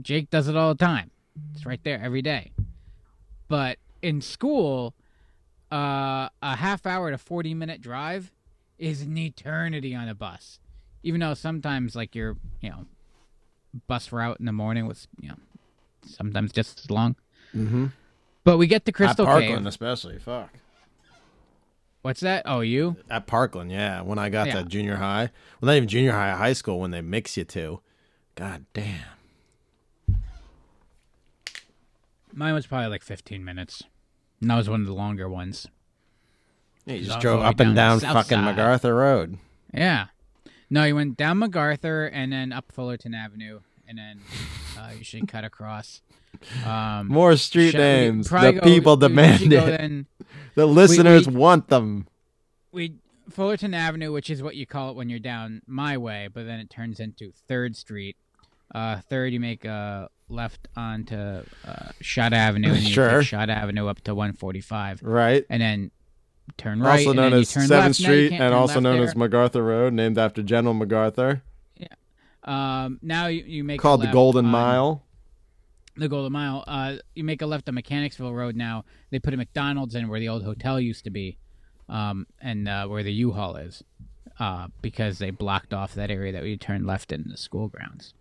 Jake does it all the time. It's right there every day. But in school, uh, a half hour to 40 minute drive is an eternity on a bus. Even though sometimes, like, your, you know, bus route in the morning was, you know, sometimes just as long. Mm-hmm. But we get to At Crystal Parkland, Cave. especially. Fuck. What's that? Oh, you? At Parkland, yeah. When I got Yeah. to junior high, well, not even junior high, high school, when they mix you two. God damn. Mine was probably like 15 minutes. And that was one of the longer ones. Yeah, you just drove up and down down fucking side. MacArthur Road. Yeah. No, you went down MacArthur and then up Fullerton Avenue, and then uh, you should cut across. Um, More street names. The go- people we demand it. then- [LAUGHS] The listeners we- want them. we Fullerton Avenue, which is what you call it when you're down my way, but then it turns into Third Street. Uh, third, you make a left onto uh, Schadt Avenue, and you Sure. take Schadt Avenue up to 145, Right. and then turn right, also known as you turn 7th left. Street and also known there. as MacArthur Road, named after General MacArthur. Yeah. Um, now you, you make Called the Golden on Mile. The Golden Mile. Uh, you make a left on Mechanicsville Road. Now they put a McDonald's in where the old hotel used to be, um, and uh, where the U-Haul is, uh, because they blocked off that area that we turned left in the school grounds.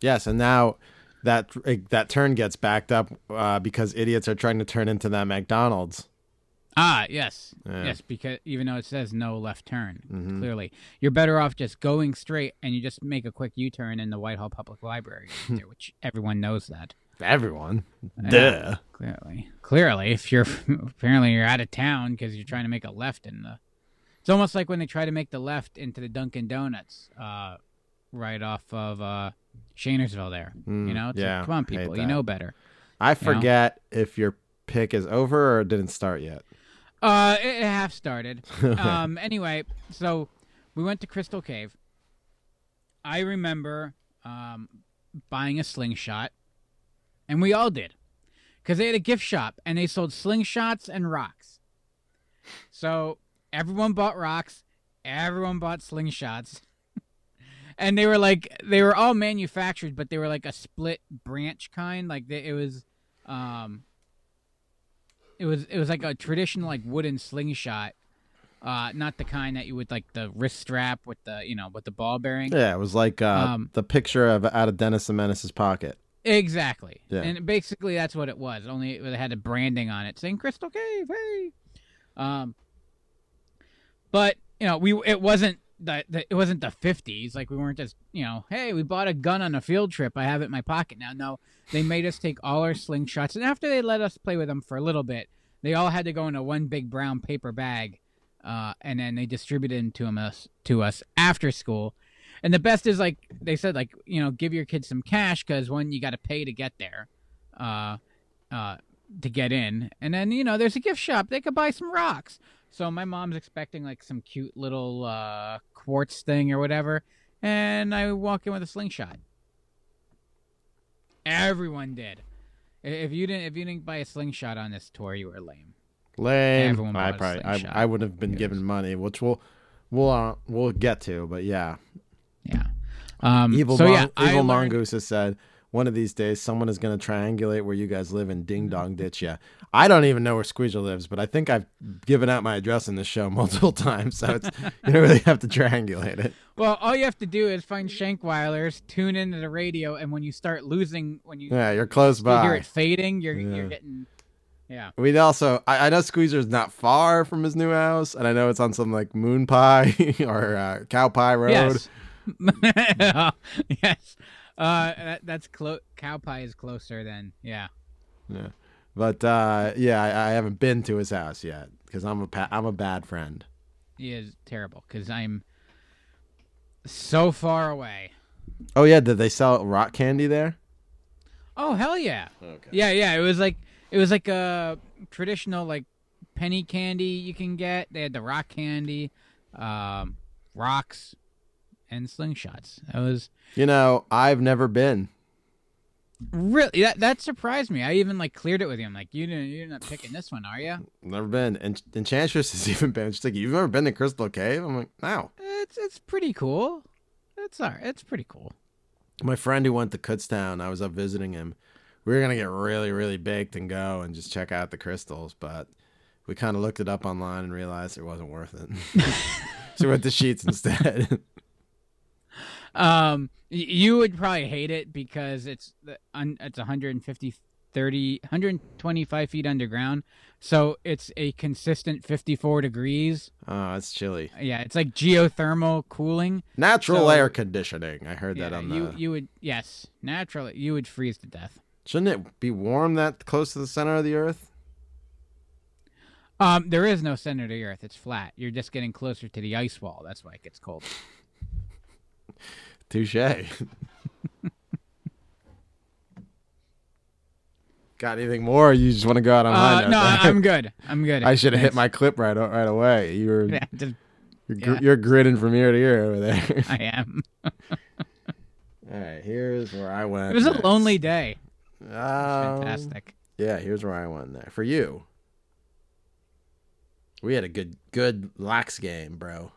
Yes, and now that that turn gets backed up uh, because idiots are trying to turn into that McDonald's. Ah, yes, Yeah. yes. Because even though it says no left turn, clearly you're better off just going straight, and you just make a quick U-turn in the Whitehall Public Library, there, [LAUGHS] which everyone knows that. Everyone. Yeah. Duh. Clearly, clearly, if you're apparently you're out of town because you're trying to make a left in the. It's almost like when they try to make the left into the Dunkin' Donuts, uh, right off of uh, Shanersville. There, you know, it's like, yeah, come on, people, you know better. I know? forget if your pick is over or it didn't start yet. Uh, it, it half started. [LAUGHS] um, anyway, so we went to Crystal Cave. I remember um, buying a slingshot, and we all did, because they had a gift shop and they sold slingshots and rocks. So everyone bought rocks, everyone bought slingshots, [LAUGHS] and they were like they were all manufactured, but they were like a split branch kind. Like they, it was, um, it was it was like a traditional like wooden slingshot, uh, not the kind that you would like the wrist strap with the you know with the ball bearing. Yeah, it was like uh, Um, the picture of out of Dennis the Menace's pocket. Exactly. Yeah. And basically that's what it was. Only it had a branding on it saying Crystal Cave. Hey. Um. But you know we it wasn't the, the it wasn't the fifties. Like we weren't just you know hey we bought a gun on a field trip. I have it in my pocket now. No, they made us take all our slingshots, and after they let us play with them for a little bit, they all had to go into one big brown paper bag, uh, and then they distributed them to us to us after school. And the best is like they said, like you know, give your kids some cash because one, you got to pay to get there, uh, uh, to get in, and then you know, there's a gift shop. They could buy some rocks. So my mom's expecting like some cute little uh, quartz thing or whatever, and I walk in with a slingshot. Everyone did. If you didn't, if you didn't buy a slingshot on this tour, you were lame. Lame. Everyone I probably I, slingshot. I would have been given money, which we'll we'll uh, we'll get to, but. Yeah. Um, Evil so yeah, Evil learned- Mongoose has said one of these days someone is going to triangulate where you guys live and ding dong ditch you. I don't even know where Squeezer lives, but I think I've given out my address in this show [LAUGHS] multiple times, so it's you don't really have to triangulate it. Well, all you have to do is find Shankweilers, tune into the radio, and when you start losing, when you, Yeah, you're close you hear by. it fading, you're Yeah. you're getting, yeah. We'd also I, I know Squeezer's not far from his new house, and I know it's on some like Moon Pie [LAUGHS] or uh, Cow Pie Road. Yes. [LAUGHS] yes. Uh, that, that's close. Cow pie is closer than yeah. Yeah. But uh, yeah, I, I haven't been to his house yet because I'm a pa- I'm a bad friend. He is terrible because I'm so far away. Oh yeah, did they sell rock candy there? Oh hell yeah. Okay. Yeah, yeah. It was like it was like a traditional like penny candy you can get. They had the rock candy, um, rocks, and slingshots. That was You know, I've never been. really that that surprised me. I even like cleared it with you. I'm like, you didn't you're not picking this one, are you? Never been. And Enchantress has [LAUGHS] even been. She's like, you've never been to Crystal Cave? I'm like, no. It's it's pretty cool. It's all right. It's pretty cool. My friend who went to Kutztown, I was up visiting him. We were gonna get really, really baked and go and just check out the crystals, but we kind of looked it up online and realized it wasn't worth it. [LAUGHS] so we went to Sheetz instead. [LAUGHS] Um, you would probably hate it because it's it's 150, 30, 125 feet underground. So it's a consistent 54 degrees. oh, it's chilly. Yeah, it's like geothermal cooling. Natural So- air conditioning. I heard that on the. you you would yes, naturally you would freeze to death. Shouldn't it be warm that close to the center of the Earth? Um, there is no center of the earth. It's flat. You're just getting closer to the ice wall. That's why it gets cold. [LAUGHS] Touche. Got anything more? Or you just want to go out on high Uh, note no, there? I'm good. I'm good. I should have hit my clip right right away. You were [LAUGHS] Yeah, just- you're, yeah. you're grinning from ear to ear over there. [LAUGHS] I am. [LAUGHS] All right, here's where I went. It was a lonely day. Um, Fantastic. Yeah, here's where I went there for you. We had a good good lax game, bro.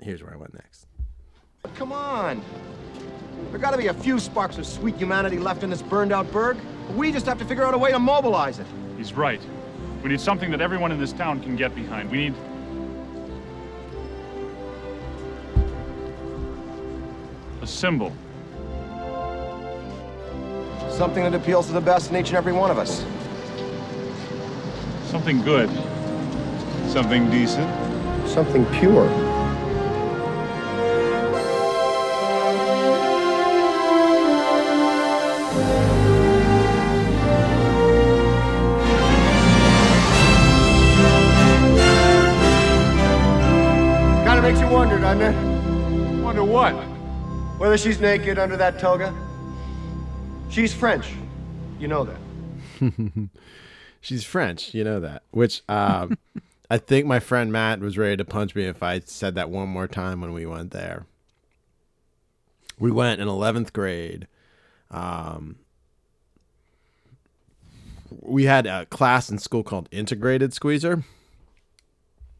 Here's where I went next. Come on. There gotta be a few sparks of sweet humanity left in this burned out burg. We just have to figure out a way to mobilize it. He's right. We need something that everyone in this town can get behind. We need. A symbol. Something that appeals to the best in each and every one of us. Something good. Something decent. Something pure. What? Whether she's naked under that toga. She's French. You know that. [LAUGHS] She's French, you know that. Which um, [LAUGHS] I think my friend Matt was ready to punch me if I said that one more time when we went there. We went in 11th grade. Um, we had a class in school called Integrated Squeezer.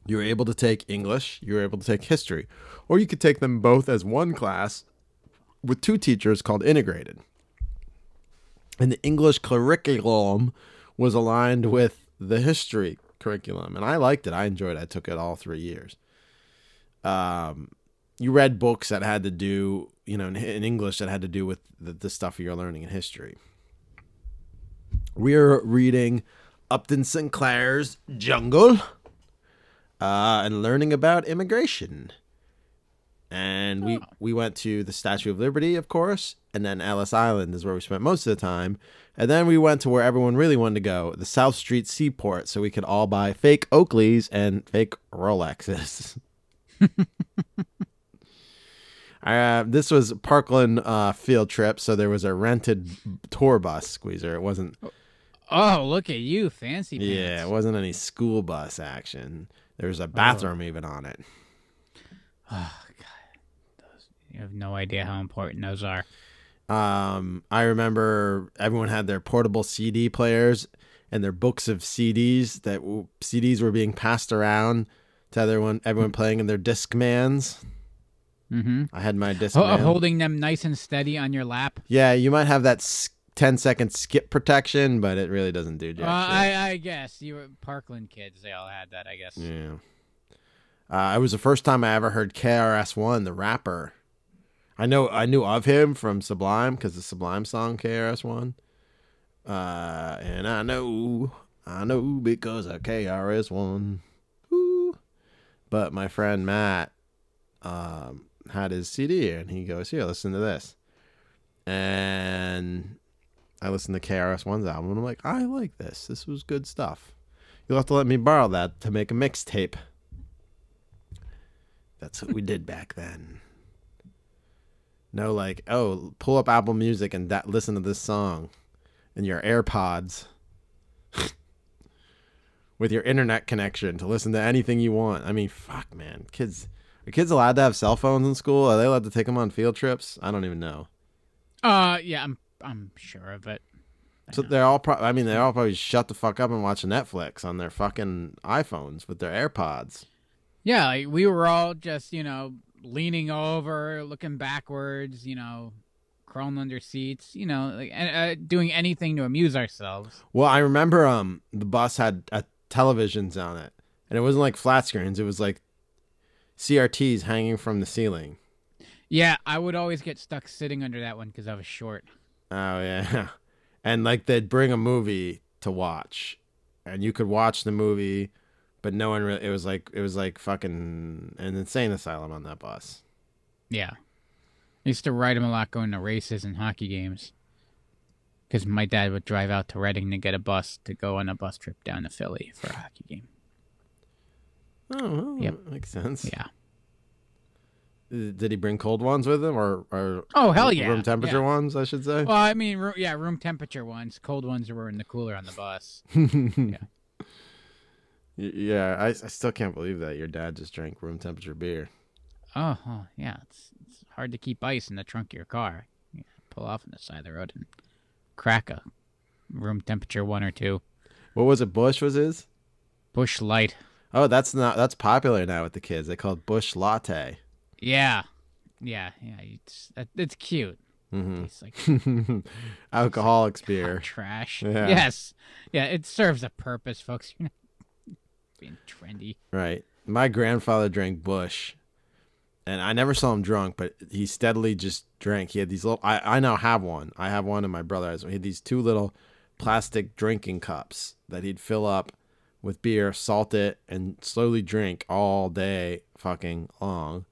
You were able to take English, you were able to take history, or you could take them both as one class with two teachers called Integrated and the English curriculum was aligned with the history curriculum, and I liked it. I enjoyed it. I took it all three years. Um, you read books that had to do, you know, in, in English that had to do with the, the stuff you're learning in history. We're reading Upton Sinclair's Jungle uh, and learning about immigration. And we, we went to the Statue of Liberty, of course, and then Ellis Island is where we spent most of the time. And then we went to where everyone really wanted to go, the South Street Seaport, so we could all buy fake Oakleys and fake Rolexes. [LAUGHS] uh, this was Parkland uh, field trip, so there was a rented tour bus squeezer. It wasn't, Oh, look at you, fancy pants. yeah, it wasn't any school bus action. There was a bathroom even on it. You have no idea how important those are. Um, I remember everyone had their portable CD players and their books of CDs that w- CDs were being passed around to everyone, everyone playing in their Discmans. Mm-hmm. I had my Discman. holding them nice and steady on your lap. yeah, you might have that s- 10 second skip protection, but it really doesn't do jack Uh. I, I guess you were Parkland kids. They all had that. I guess. Yeah. Uh, it was the first time I ever heard KRS One, the rapper. I know I knew of him from Sublime because the Sublime song KRS One. Uh, and I know, I know because of KRS One. But my friend Matt um, had his CD and he goes, "Here, listen to this." And I listened to KRS One's album and I'm like, "I like this. This was good stuff." You'll have to let me borrow that to make a mixtape. That's what we did back then. No, like, oh, pull up Apple Music and that, listen to this song. in your AirPods [LAUGHS] with your internet connection to listen to anything you want. I mean, fuck, man. Kids, are kids allowed to have cell phones in school? Are they allowed to take them on field trips? I don't even know. Uh, yeah, I'm I'm sure of it. So they're all, pro- I mean, they're all probably shut the fuck up and watch Netflix on their fucking iPhones with their AirPods. Yeah, like we were all just you know leaning over, looking backwards, you know, crawling under seats, you know, like uh, doing anything to amuse ourselves. Well, I remember um the bus had uh, televisions on it, and it wasn't like flat screens. It was like CRTs hanging from the ceiling. Yeah, I would always get stuck sitting under that one because I was short. Oh yeah, [LAUGHS] and like they'd bring a movie to watch, and you could watch the movie, but no one really. It was like it was like fucking an insane asylum on that bus. Yeah, I used to ride him a lot going to races and hockey games. Because my dad would drive out to Reading to get a bus to go on a bus trip down to Philly for a hockey game. Oh, well, Yep. makes sense. Yeah. Did he bring cold ones with him, or or Oh hell yeah. room temperature yeah. ones? I should say. Well, I mean, ro- yeah, room temperature ones. Cold ones were in the cooler on the bus. [LAUGHS] Y- Yeah, I, I still can't believe that your dad just drank room temperature beer. Oh, oh, yeah, it's, it's hard to keep ice in the trunk of your car. Yeah, pull off on the side of the road and crack a room temperature one or two. What was it? Busch was his. Busch Light. Oh, that's not that's popular now with the kids. They call it Busch Latte. Yeah, yeah, yeah. It's it's cute. hmm It's like [LAUGHS] Alcoholics beer. [LAUGHS] trash. Yeah. Yes, yeah. It serves a purpose, folks. [LAUGHS] You're not being trendy. Right. My grandfather drank Busch, and I never saw him drunk, but he steadily just drank. He had these little. I I now have one. I have one, and my brother has. one. He had these two little plastic drinking cups that he'd fill up with beer, salt it, and slowly drink all day, fucking long,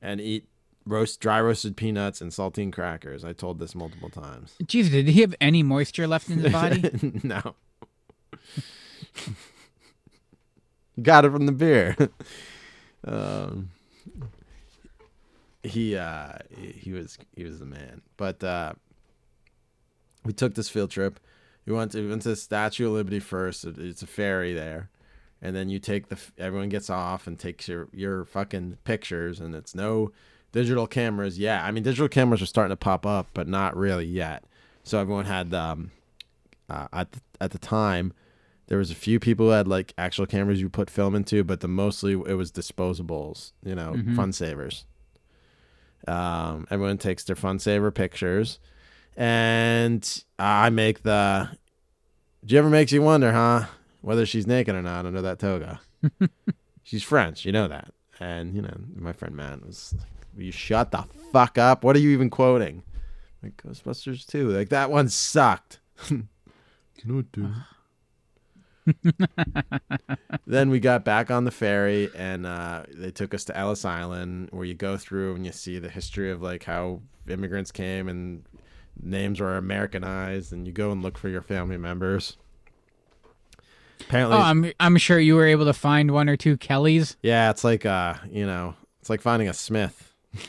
and eat roast dry roasted peanuts and saltine crackers. I told this multiple times. Jesus, did he have any moisture left in his body? [LAUGHS] no. Got it from the beer. [LAUGHS] um, he uh, he was he was the man. But uh, we took this field trip. We went to we went to the Statue of Liberty first. It's a ferry there, and then you take the everyone gets off and takes your your fucking pictures, and it's no digital cameras. Yeah, I mean digital cameras are starting to pop up, but not really yet. So everyone had um, uh, at the, at the time there was a few people who had like actual cameras you put film into but the mostly it was disposables you know fun savers. Um, everyone takes their fun saver pictures. And i make the do you ever makes you wonder huh whether she's naked or not under that toga? [LAUGHS] She's french you know that. And you know my friend matt was like will you shut the fuck up? What are you even quoting? Like ghostbusters 2 like that one sucked. No it didn't then we got back on the ferry and uh, they took us to Ellis Island where you go through and you see the history of like how immigrants came and names were Americanized and you go and look for your family members. Apparently, oh, I'm I'm sure you were able to find one or two Kellys. yeah, it's like uh, you know, it's like finding a Smith. [LAUGHS]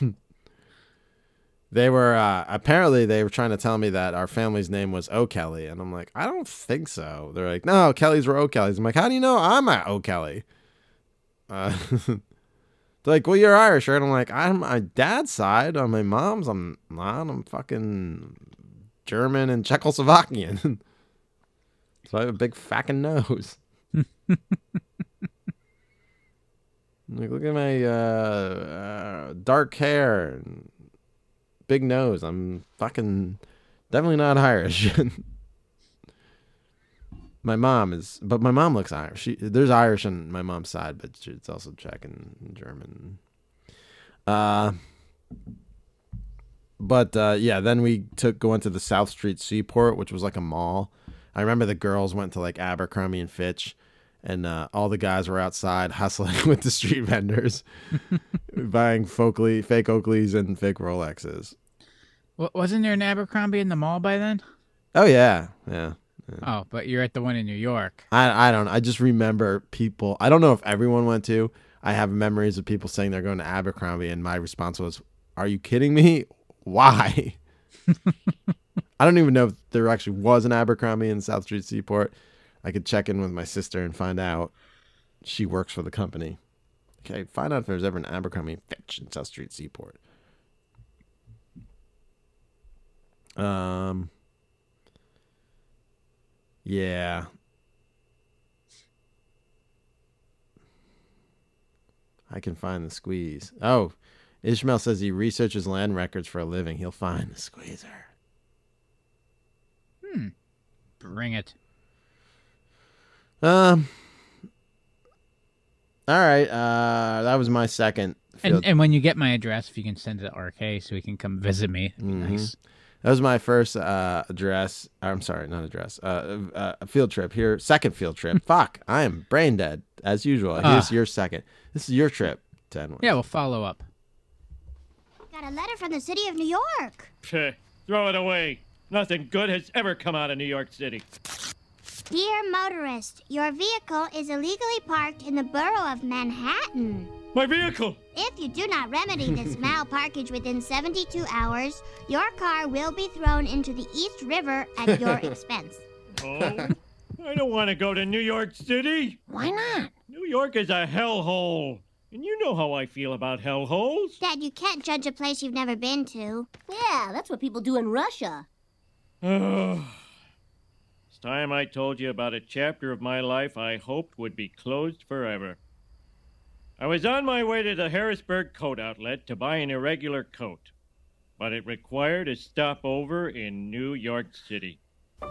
they were uh, apparently they were trying to tell me that our family's name was O'Kelly, and I'm like, I don't think so. They're like, no, Kellys were O'Kellys. I'm like, how do you know I'm a O'Kelly? Uh, [LAUGHS] they're like, well, you're Irish, right? I'm like, I'm my dad's side. On my mom's, I'm not. I'm fucking German and Czechoslovakian. [LAUGHS] so I have a big fucking nose. [LAUGHS] Like, look at my uh, uh, dark hair and big nose. I'm fucking definitely not [LAUGHS] Irish. my mom is, but my mom looks Irish. She, there's Irish on my mom's side, but it's also Czech and German. Uh, but uh, yeah, then we took going to the South Street Seaport, which was like a mall. I remember the girls went to like Abercrombie and Fitch, and uh, all the guys were outside [LAUGHS] hustling with the street vendors, [LAUGHS] buying Folkley, fake Oakleys and fake Rolexes. W- wasn't there an Abercrombie in the mall by then? Oh yeah, yeah. Oh, but you're at the one in New York. I I don't. I just remember people. I don't know if everyone went to. I have memories of people saying they're going to Abercrombie, and my response was, "Are you kidding me? Why?" [LAUGHS] I don't even know if there actually was an Abercrombie in South Street Seaport. I could check in with my sister and find out. She works for the company. Okay, find out if there's ever an Abercrombie Fitch in South Street Seaport. Um. Yeah. I can find the squeeze. Oh, Ishmael says he researches land records for a living. He'll find the squeezer. Hmm. Bring it. Um. All right. Uh, that was my second. Field. And, and when you get my address, if you can send it to RK so he can come visit me. Mm-hmm. Nice. that was my first uh, address. I'm sorry, not address. Uh, uh, a field trip here. Second field trip. [LAUGHS] Fuck, I am brain dead as usual. Here's Ah. your second. This is your trip, Tenwood. Yeah, we'll follow up. Got a letter from the city of New York. Peh, throw it away. Nothing good has ever come out of New York City. Dear motorist, your vehicle is illegally parked in the borough of Manhattan. My vehicle! If you do not remedy this [LAUGHS] malparkage within 72 hours, your car will be thrown into the East River at your [LAUGHS] expense. Oh, I don't want to go to New York City. Why not? New York is a hellhole. And you know how I feel about hellholes. Dad, you can't judge a place you've never been to. Yeah, that's what people do in Russia. [SIGHS] it's time I told you about a chapter of my life I hoped would be closed forever. I was on my way to the Harrisburg coat outlet to buy an irregular coat, but it required a stopover in New York City. [LAUGHS]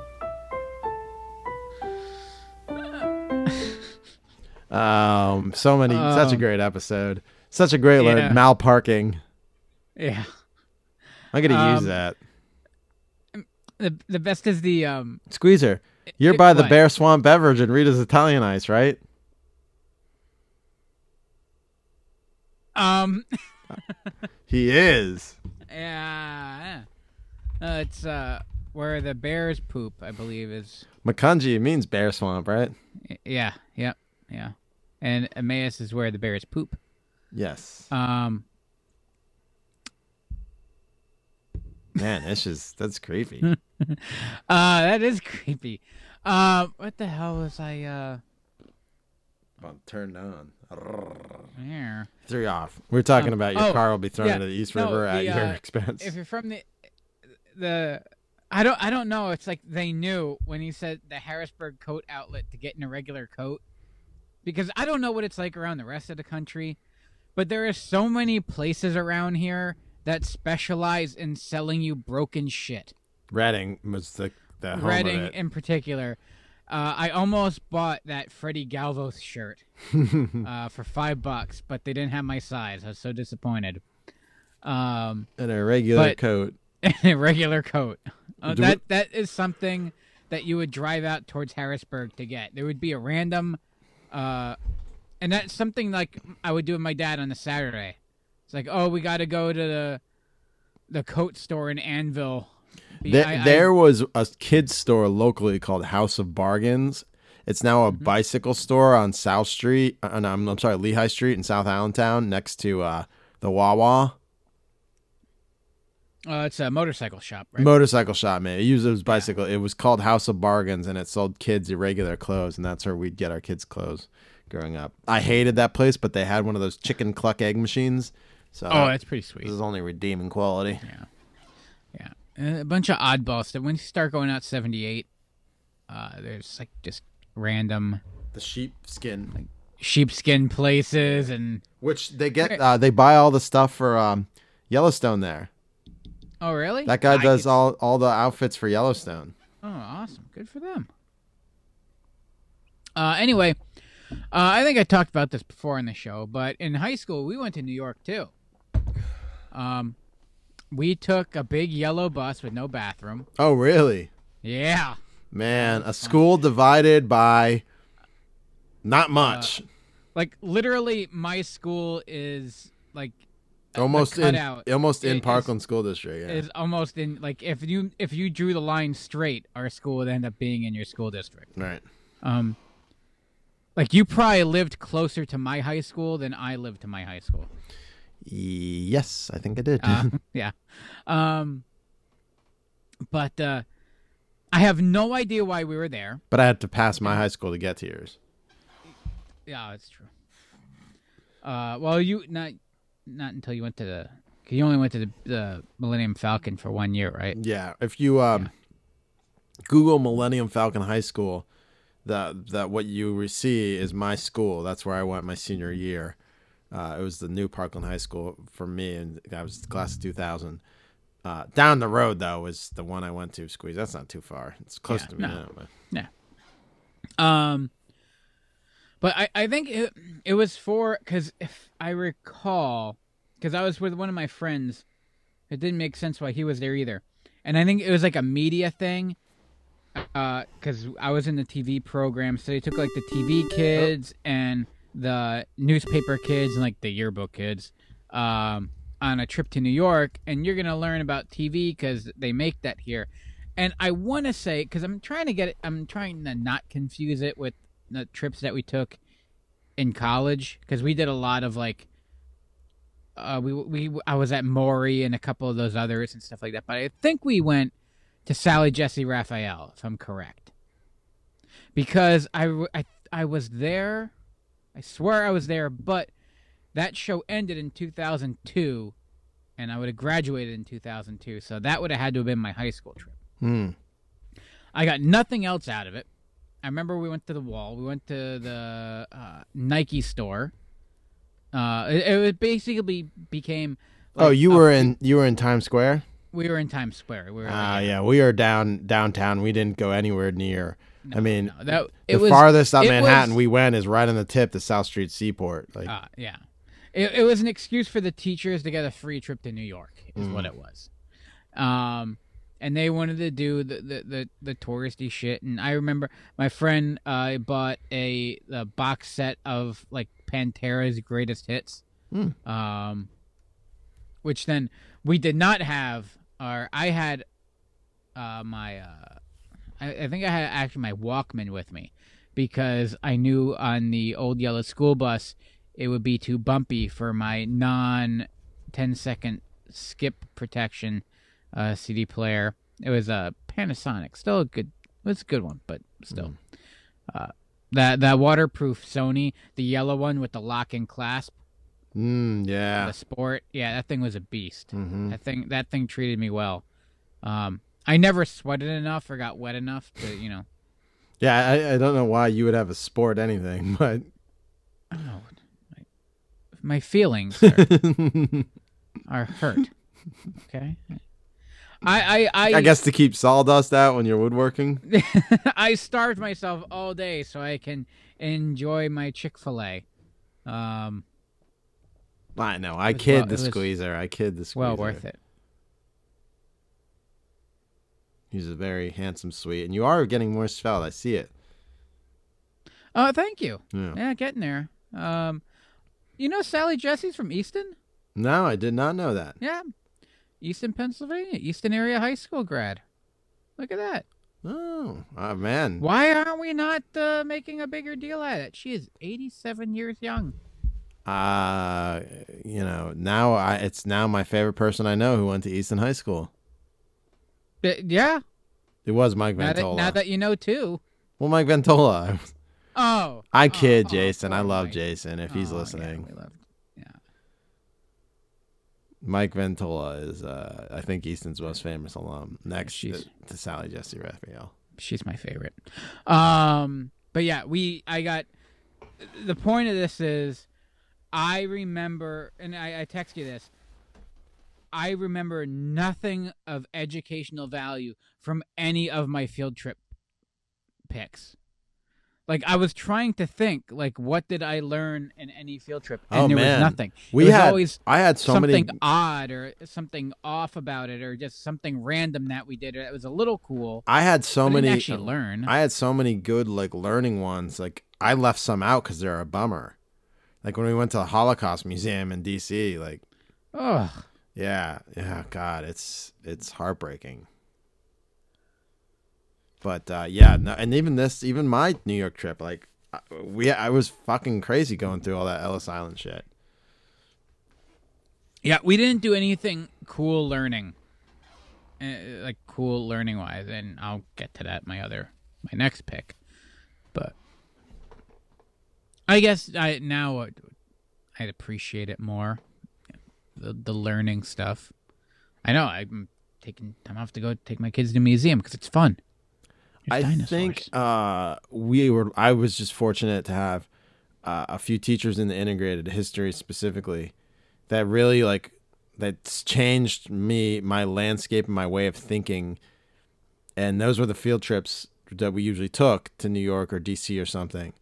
Um, so many, such a Um, great episode. Such a great learn yeah. malparking. Yeah. I'm gonna use Um, that. The the best is the um Squeezer, you're it- by the what? Bear Swamp Beverage and Rita's Italian Ice, right? um [LAUGHS] He is. yeah. Uh, it's uh where the bears poop, I believe is Macungie means Bear Swamp, right? yeah, yep, yeah. And Emmaus is where the bears poop. Yes. Um Man, it's just that's creepy. [LAUGHS] uh that is creepy. Um what the hell was I uh I'm turned on. there? Threw off. We are talking Um, about your oh, car will be thrown yeah, into the East no, River at the, your uh, expense. If you're from the the I don't I don't know. It's like they knew when he said the Harrisburg coat outlet to get an irregular coat. Because I don't know what it's like around the rest of the country, but there are so many places around here that specialize in selling you broken shit. Reading was the the home Reading of it. in particular. Uh, I almost bought that Freddie Galvis shirt [LAUGHS] uh, for five bucks, but they didn't have my size. I was so disappointed. Um, in a regular but- coat. [LAUGHS] a regular coat. Uh, Do we- that that is something that you would drive out towards Harrisburg to get. There would be a random, uh, and that's something like I would do with my dad on a Saturday. It's like, oh, we got to go to the the coat store in Anvil. There, I- I- there was a kids store locally called House of Bargains. It's now a Mm-hmm. bicycle store on South Street. Uh, no, I'm, I'm sorry, Lehigh Street in South Allentown, next to uh, the Wawa uh, it's a motorcycle shop, right? motorcycle shop. Man, it used those bicycle. It was called House of Bargains, and it sold kids irregular clothes, and that's where we'd get our kids' clothes growing up. I hated that place, but they had one of those chicken cluck egg machines. So oh, that's pretty sweet. this is only redeeming quality. Yeah, and a bunch of oddballs that when you start going out seventy eight, uh, there's like just random The sheepskin, like sheepskin places and which they get, uh, they buy all the stuff for um, Yellowstone there. oh really? That guy I does could- all all the outfits for Yellowstone. Oh, awesome! Good for them. Uh, anyway, uh, I think I talked about this before on the show, but in high school we went to New York too. Um, we took a big yellow bus with no bathroom. Oh, really? Yeah, Man, a school divided by not much. like literally, my school is like almost in almost in It is- Parkland School District. Yeah. is almost in like if you if you drew the line straight, our school would end up being in your school district. right. Um, like you probably lived closer to my high school than I lived to my high school. Yes, I think I did. Uh, [LAUGHS] yeah. Um, But uh, I have no idea why we were there. But I had to pass my high school to get to yours. Yeah, that's true. Uh, well, you not not until you went to the. 'cause You only went to the, the Millennium Falcon for one year, right? Yeah, if you um, Google Millennium Falcon High School, that that what you see is my school. That's where I went my senior year. Uh, it was the new Parkland High School for me, and I was the class of 2000. Uh, down the road though was the one I went to. Squeeze. That's not too far. It's close Yeah, to me no. now. But. Yeah. Um, but I, I think it, it was for because if I recall, because I was with one of my friends, it didn't make sense why he was there either, and I think it was like a media thing. Uh, because I was in the TV program, so they took like the TV kids and the newspaper kids and like the yearbook kids, um, on a trip to New York, and you're gonna learn about TV because they make that here. And I want to say because I'm trying to get it, I'm trying to not confuse it with the trips that we took in college because we did a lot of like. Uh, we we I was at Maury and a couple of those others and stuff like that, but I think we went to Sally Jessy Raphael, if I'm correct, because I I I was there. I swear I was there, but that show ended in 2002, and I would have graduated in 2002, so that would have had to have been my high school trip. Hmm. I got nothing else out of it. I remember we went to the wall. We went to the uh, Nike store. Uh, it, it basically became. oh, you a- were in you were in Times Square. We were in Times Square. We were. Ah, like, yeah, we are down downtown. We didn't go anywhere near. I mean, no, that- the was- farthest up Manhattan was- we went is right on the tip the South Street Seaport. Like, Uh, yeah. It, it was an excuse for the teachers to get a free trip to New York, is what Mm. it was. Um, and they wanted to do the, the, the, the touristy shit. And I remember my friend uh, bought a the box set of like Pantera's greatest hits, Hmm. um, which then we did not have. Or I had uh, my uh, I, I think I had actually my Walkman with me because I knew on the old yellow school bus it would be too bumpy for my non 10 second skip protection uh, CD player. It was a Panasonic, still a good. It was a good one, but still. Uh, that that waterproof Sony, the yellow one with the lock and clasp, mm, yeah, the Sport. Yeah, that thing was a beast. Mhm. That thing that thing treated me well. Um, I never sweated enough or got wet enough to you know. yeah. I, I don't know why you would have a sport anything, [LAUGHS] but I. My, my feelings [LAUGHS] are, are hurt. Okay. I I I, I guess to keep sawdust out when you're woodworking. [LAUGHS] I starved myself all day so I can enjoy my Chick Fil A. Um, I know. I kid well- the squeezer. I kid the squeezer. well worth it. He's a very handsome, sweet, and you are getting more svelte. I see it. Oh, thank you. Yeah. Yeah, getting there. Um, you know Sally Jessy's from Easton? No, I did not know that. Yeah, Easton, Pennsylvania, Easton area high school grad. Look at that. Oh, oh man. Why aren't we not uh, making a bigger deal out of it? She is 87 years young. Uh, you know, now I it's now my favorite person I know who went to Easton High School. Yeah, It was Mike now that, Ventola. now that you know too. well, Mike Ventola. Oh, I oh, kid oh, Jason. I love Mike. Jason if he's Oh, yeah, listening. we love- Mike Ventola is, uh, I think, Easton's most famous alum, next to, to Sally Jessy Raphael. she's my favorite. Um, but yeah, we I got the point of this is I remember, and I, I text you this. I remember nothing of educational value from any of my field trip picks. Like I was trying to think, like what did I learn in any field trip, and Oh, there man. was nothing. We was had- always I had so many- something odd or something off about it, or just something random that we did. That was a little cool. I had so many. actually learn. I had so many good like learning ones. Like I left some out because they're a bummer. Like when we went to the Holocaust Museum in D.C. Like, Ugh. Yeah, yeah, God, it's it's heartbreaking. But uh, yeah, no, and even this, even my New York trip, like we, I was fucking crazy going through all that Ellis Island shit. Yeah, we didn't do anything cool learning uh, like cool learning wise, and I'll get to that my other my next pick. But I guess I now uh, I'd appreciate it more the the learning stuff. I know I'm taking time off to go take my kids to the museum because it's fun. There's I dinosaurs. think uh, we were. I was just fortunate to have uh, a few teachers in the integrated history specifically that really like that's changed me, my landscape, and my way of thinking. And those were the field trips that we usually took to New York or DC or something.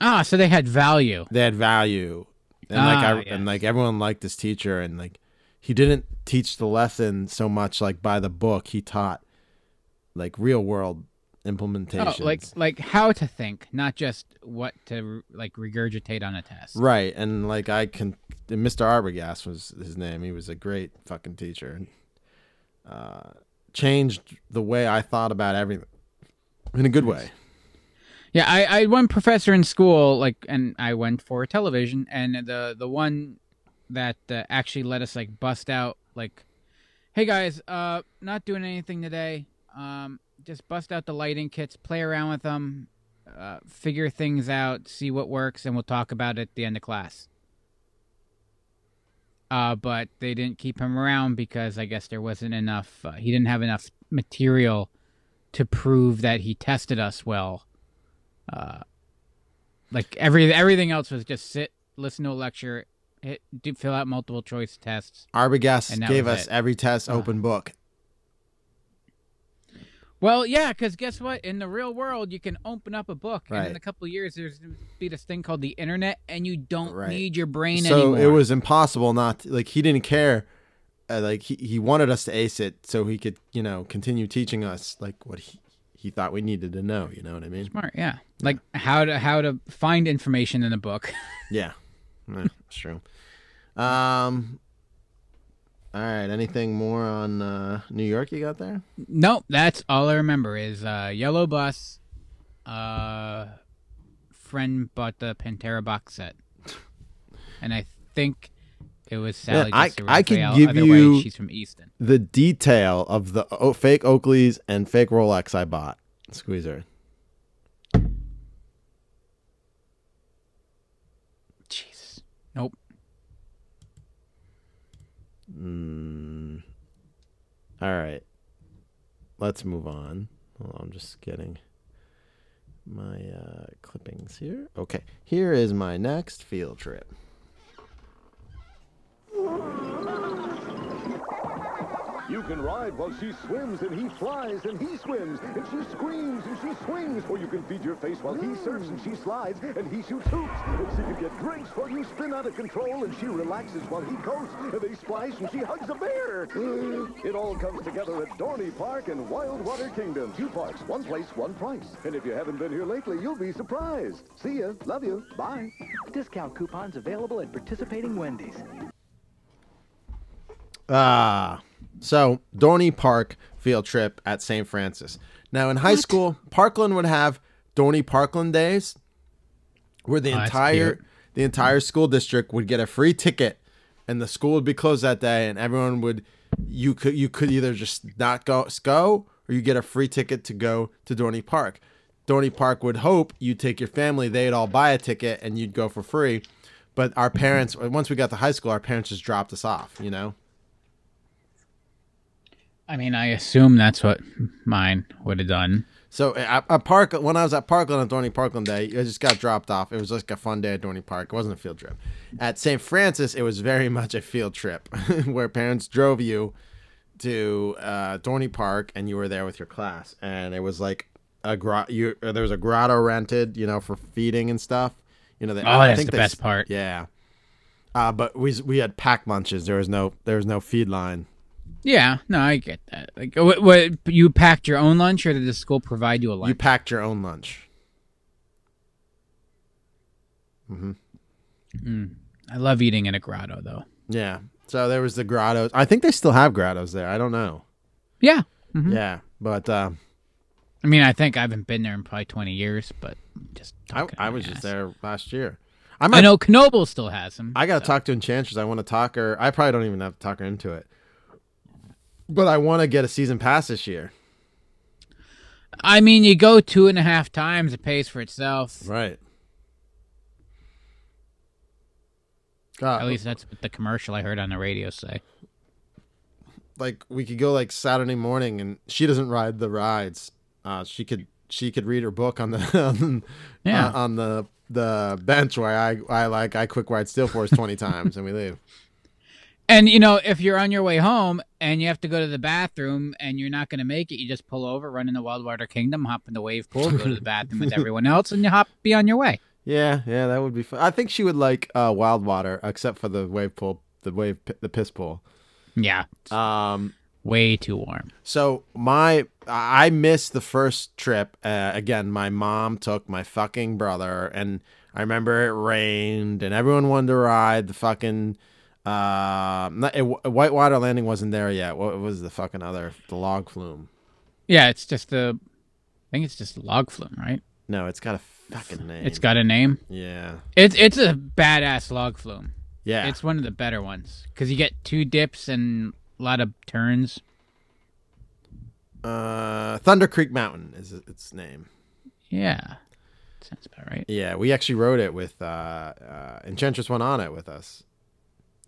ah, so they had value. They had value, and like Ah, I yes. and like everyone liked this teacher, and like he didn't teach the lesson so much like by the book. He taught like real world implementations. Oh, like like how to think, not just what to like regurgitate on a test. Right, and like I can, Mr. Arbogast was his name. He was a great fucking teacher, and uh, changed the way I thought about everything in a good way. Yeah, I, I had one professor in school, like, and I went for television, and the the one that uh, actually let us like bust out, like, hey guys, uh, not doing anything today. Um, just bust out the lighting kits, play around with them, uh, figure things out, see what works, and we'll talk about it at the end of class. Uh, but they didn't keep him around because I guess there wasn't enough. Uh, he didn't have enough material to prove that he tested us well. Uh, like every everything else was just sit, listen to a lecture, hit, do, fill out multiple choice tests. Arbogast gave us it. every test open book. Well, yeah, because guess what? In the real world, you can open up a book, and in a couple of years, there's gonna be this thing called the internet, and you don't Right. need your brain So anymore. it was impossible not to, like he didn't care. Uh, like he, he wanted us to ace it so he could you know continue teaching us like what he, he thought we needed to know. You know what I mean? smart, yeah. Like how to how to find information in a book. [LAUGHS] Yeah, yeah that's true. Um. All right. Anything more on uh, New York you got there? Nope, that's all I remember is uh, yellow bus. Uh, friend bought the Pantera box set, and I think it was Sally. I- I could give you- way, she's from Easton. The detail of the o- fake Oakleys and fake Rolex I bought. Squeezer. Jesus. Nope. Mm. All right. Let's move on. On, I'm just getting my uh, clippings here. Okay. Here is my next field trip. You can ride while she swims and he flies and he swims and she screams and she swings. Or you can feed your face while he surfs and she slides and he shoots hoops. And she can get drinks while you spin out of control and she relaxes while he coasts and they splash and she hugs a bear. It all comes together at Dorney Park and Wildwater Kingdom. Two parks, one place, one price. And if you haven't been here lately, you'll be surprised. See ya. Love you. Bye. Discount coupons available at participating Wendy's. Ah, so Dorney Park field trip at St. Francis. Now in high school, Parkland would have Dorney Parkland days, where the Oh, entire the entire school district would get a free ticket, and the school would be closed that day, and everyone would you could you could either just not go go or you get a free ticket to go to Dorney Park. Dorney Park would hope you take your family, they'd all buy a ticket, and you'd go for free. But our parents, once we got to high school, our parents just dropped us off. You know. I mean, I assume that's what mine would have done. So at, at Park, when I was at Parkland on Dorney Parkland Day, I just got dropped off. It was like a fun day at Dorney Park. It wasn't a field trip. At St. Francis, it was very [LAUGHS] much a field trip, [LAUGHS] where parents drove you to uh, Dorney Park, and you were there with your class. And it was like a grotto. You uh, there was a grotto rented, you know, for feeding and stuff. You know, they, Oh, that's the best part. Yeah. Uh, but we we had pack lunches. There was no there was no feed line. Yeah, no, I get that. Like, what, what you packed your own lunch, or did the school provide you a lunch? You packed your own lunch. Mm-hmm. Mm. I love eating in a grotto, though. Yeah. So there was the grottos. I think they still have grottos there. I don't know. Yeah. Mhm. Yeah, but uh, I mean, I think I haven't been there in probably twenty years, but just I, I was just there last year. I, might- know Knoble still has them. I got to talk to Enchantress. I want to talk her. I probably don't even have to talk her into it. But I want to get a season pass this year. I mean, you go two and a half times, it pays for itself. Right. God. At least that's what the commercial I heard on the radio say. like we could go like Saturday morning, and she doesn't ride the rides. Uh, she could she could read her book on the [LAUGHS] on, Yeah. uh, on the the bench where I I like I quick ride Steel Force twenty [LAUGHS] times and we leave. And you know, if you're on your way home and you have to go to the bathroom and you're not going to make it, you just pull over, run in the Wildwater Kingdom, hop in the wave pool, go to the [LAUGHS] bathroom with everyone else, and you hop be on your way. Yeah, yeah, that would be fun. I think she would like uh, wild water, except for the wave pool, the wave, the piss pool. Yeah, Um, way too warm. So my I missed the first trip. Uh, again, my mom took my fucking brother, and I remember it rained, and everyone wanted to ride the fucking. Uh, not, it, Whitewater Landing wasn't there yet. What was the fucking other the log flume? Yeah, it's just the. I think it's just log flume, right? No, it's got a fucking name. It's got a name. yeah, It's it's a badass log flume. yeah. It's one of the better ones because you get two dips and a lot of turns. uh, Thunder Creek Mountain is its name. Yeah, sounds about right. Yeah, we actually rode it with uh, uh, Enchantress went on it with us.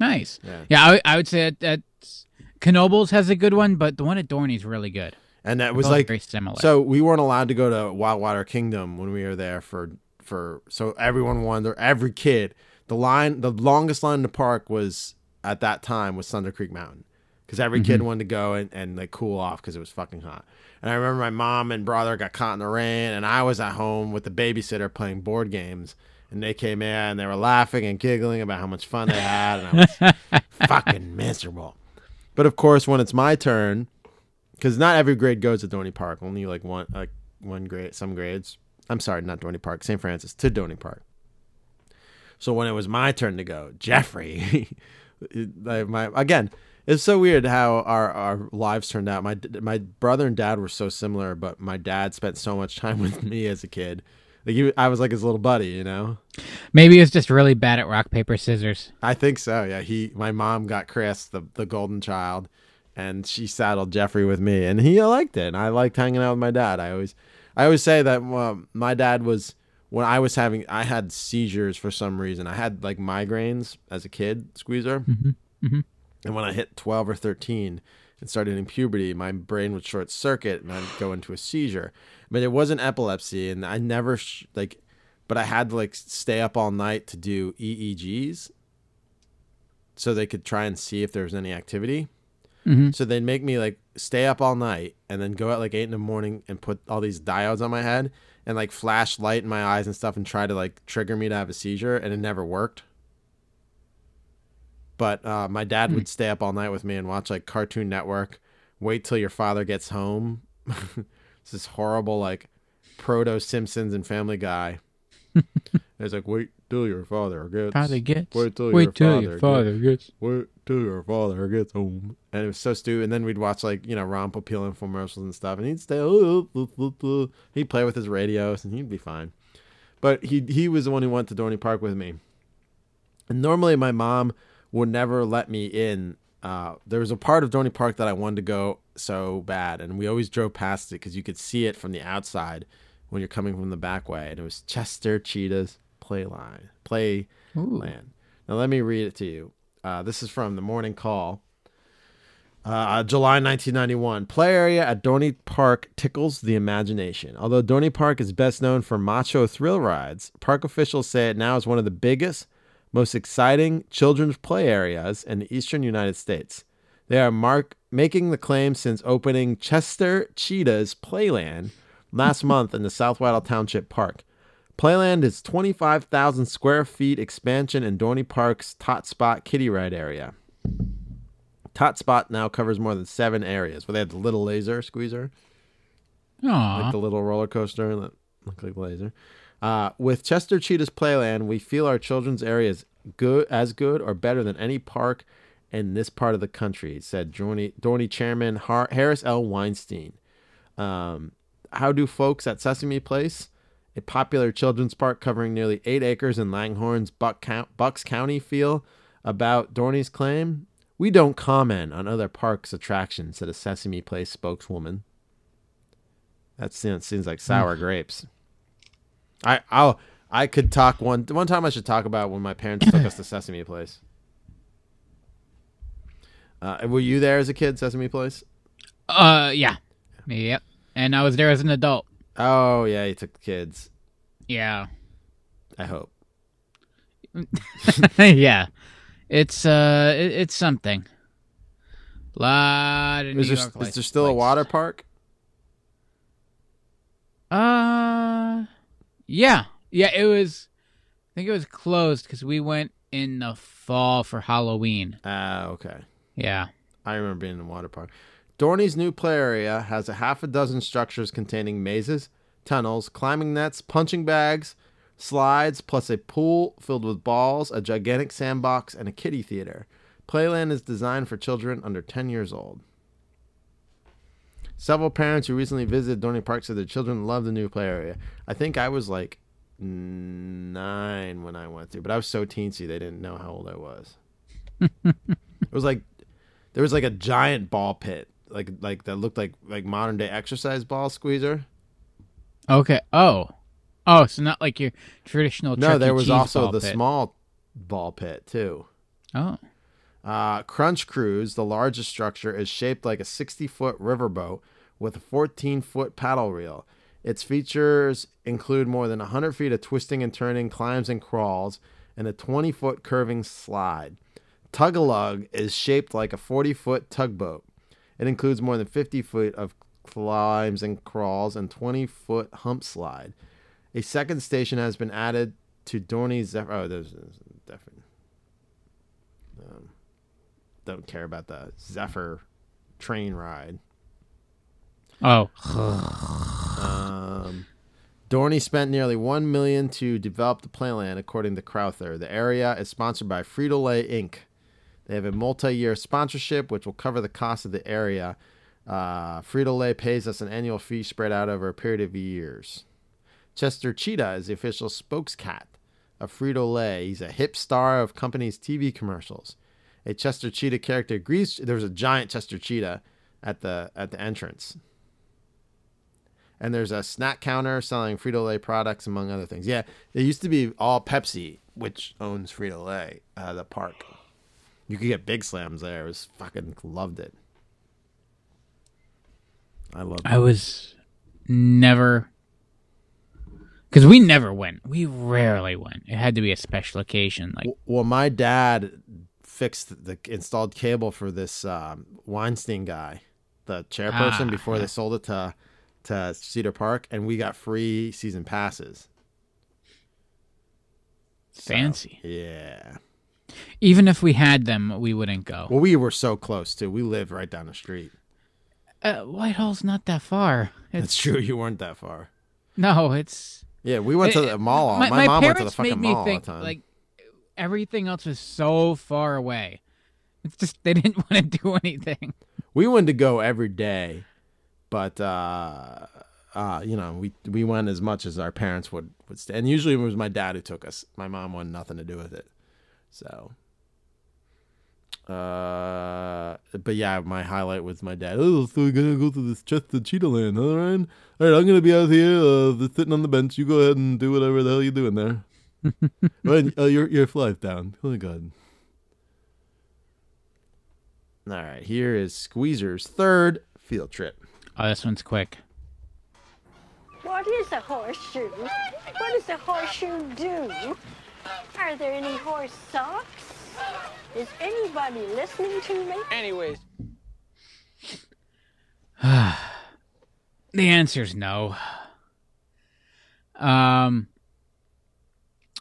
Nice. Yeah. Yeah, I, I would say that that's Knoebels has a good one, but the one at Dorney's really good. and that They're was like very similar. So we weren't allowed to go to Wildwater Kingdom when we were there for for so everyone wanted every kid the line the longest line in the park was at that time was Thunder Creek Mountain because every kid Mhm. wanted to go and, and like cool off because it was fucking hot. And I remember my mom and brother got caught in the rain, and I was at home with the babysitter playing board games. And they came in and they were laughing and giggling about how much fun they had, and I was [LAUGHS] fucking miserable. But of course, when it's my turn, because not every grade goes to Dorney Park. Only like one, like one grade, some grades. I'm sorry, not Dorney Park, St. Francis to Dorney Park. So when it was my turn to go, Jeffrey, [LAUGHS] my again, it's so weird how our, our lives turned out. My my brother and dad were so similar, but my dad spent so much time [LAUGHS] with me as a kid. Like he, I was like his little buddy, you know. Maybe he was just really bad at rock paper scissors. I think so. Yeah, he. My mom got Chris, the the golden child, and she saddled Jeffrey with me, and he liked it. And I liked hanging out with my dad. I always, I always say that um, my dad was when I was having, I had seizures for some reason. I had like migraines as a kid, squeezer, Mhm, mhm. and when I hit twelve or thirteen and started in puberty, my brain would short circuit and I'd go into a seizure. But it wasn't epilepsy, and I never sh- like, but I had to like stay up all night to do EEGs so they could try and see if there was any activity. Mhm. So they'd make me like stay up all night and then go at like eight in the morning and put all these diodes on my head and like flash light in my eyes and stuff and try to like trigger me to have a seizure and it never worked. But uh, my dad would stay up all night with me and watch like Cartoon Network. Wait till your father gets home. [LAUGHS] it's this horrible like proto Simpsons and Family Guy. [LAUGHS] it's like wait till your father gets Father gets- wait till wait your till father your father gets- wait till your father gets home. And it was so stupid. And then we'd watch like you know Ron Popeil infomercials and stuff, and he'd stay. "Oh, oh, oh, oh." He'd play with his radios, and he'd be fine. But he he was the one who went to Dorney Park with me. And normally my mom would never let me in. Uh, there was a part of Dorney Park that I wanted to go so bad, and we always drove past it because you could see it from the outside when you're coming from the back way. And it was Chester Cheetah's Playline Playland. Now let me read it to you. Uh, this is from the Morning Call. Uh, July 1991. Play area at Dorney Park tickles the imagination. Although Dorney Park is best known for macho thrill rides, park officials say it now is one of the biggest, most exciting children's play areas in the eastern United States. They are mark- making the claim since opening Chester Cheetah's Playland last month in the South Whitehall Township Park. Playland is 25,000 square feet expansion in Dorney Park's Tot Spot Kitty Ride area. Tot Spot now covers more than seven areas. Where they have the little laser squeezer, Aw. like the little roller coaster that look like laser. Uh, with Chester Cheetah's Playland, we feel our children's area is good, as good or better than any park in this part of the country," said Dorney, Dorney Chairman Har- Harris L. Weinstein. Um, how do folks at Sesame Place, a popular children's park covering nearly eight acres in Langhorne's Buck Count- Bucks County, feel about Dorney's claim? We don't comment on other parks' attractions, said a Sesame Place spokeswoman. That seems, seems like sour grapes. I I'll I could talk one one time I should talk about when my parents took us to Sesame Place. Uh, were you there as a kid, Sesame Place? Uh, yeah, yep. And I was there as an adult. Oh yeah, you took the kids. Yeah, I hope. [LAUGHS] yeah. It's uh, it, it's something. Lot of Is New there, York is there still a water park? Uh, yeah, yeah. It was. I think it was closed because we went in the fall for Halloween. Ah, okay. Yeah. I remember being in the water park. Dorney's new play area has a half a dozen structures containing mazes, tunnels, climbing nets, punching bags, slides, plus a pool filled with balls, a gigantic sandbox, and a kiddie theater. Playland is designed for children under 10 years old. Several parents who recently visited Dorney Park said their children love the new play area. I think I was like nine when I went through, but I was so teensy they didn't know how old I was. [LAUGHS] it was like there was like a giant ball pit, like like that looked like like modern day exercise ball squeezer. Okay. Oh. Oh, so not like your traditional. No, there was also the pit. small ball pit too. Oh. Uh, Crunch Cruise, the largest structure, is shaped like a 60 foot riverboat with a 14 foot paddle reel. Its features include more than 100 feet of twisting and turning, climbs and crawls, and a 20 foot curving slide. Tugalug is shaped like a 40 foot tugboat. It includes more than 50 feet of climbs and crawls and 20 foot hump slide. A second station has been added to Dorney Zephyr. Oh, there's, there's definitely. Um, don't care about the Zephyr train ride. Oh. um, Dorney spent nearly one million to develop the playland, according to Crowther. The area is sponsored by Frito Lay Inc. They have a multi-year sponsorship, which will cover the cost of the area. Uh, Frito Lay pays us an annual fee spread out over a period of years. Chester Cheetah is the official spokescat of Frito Lay. He's a hip star of company's TV commercials. A Chester Cheetah character agrees. There was a giant Chester Cheetah at the at the entrance. And there's a snack counter selling Frito Lay products, among other things. Yeah, it used to be all Pepsi, which owns Frito Lay, uh, the park. You could get big slams there. It was fucking loved it. I love. I was never because we never went. We rarely went. It had to be a special occasion. Like Well, my dad fixed the installed cable for this um, Weinstein guy, the chairperson, Ah, before yeah. they sold it to to Cedar Fair, and we got free season passes. So, Fancy. yeah. Even if we had them, we wouldn't go. Well, we were so close too. We lived right down the street. Uh, Whitehall's not that far. It's, That's true. You weren't that far. No, it's Yeah, we went to the mall. My, my, my mom went to the fucking made me mall all think the time. like everything else was so far away. It's just they [LAUGHS] didn't want to do anything. we wanted to go every day, but uh, uh, you know, we we went as much as our parents would would stay. And usually it was my dad who took us. My mom wanted nothing to do with it. So, uh, but yeah, my highlight was my dad. Oh, so we're gonna go to this chest of Cheetah Land, all right? All right, I'm gonna be out here, uh, just sitting on the bench. You go ahead and do whatever the hell you're doing there. [LAUGHS] right, uh, your your flight's down. Oh god. All right, here is Squeezer's third field trip. Oh, this one's quick. What is a horseshoe? What does a horseshoe do? Are there any horse socks? Is anybody listening to me? Anyways, [SIGHS] The answer's no. Um,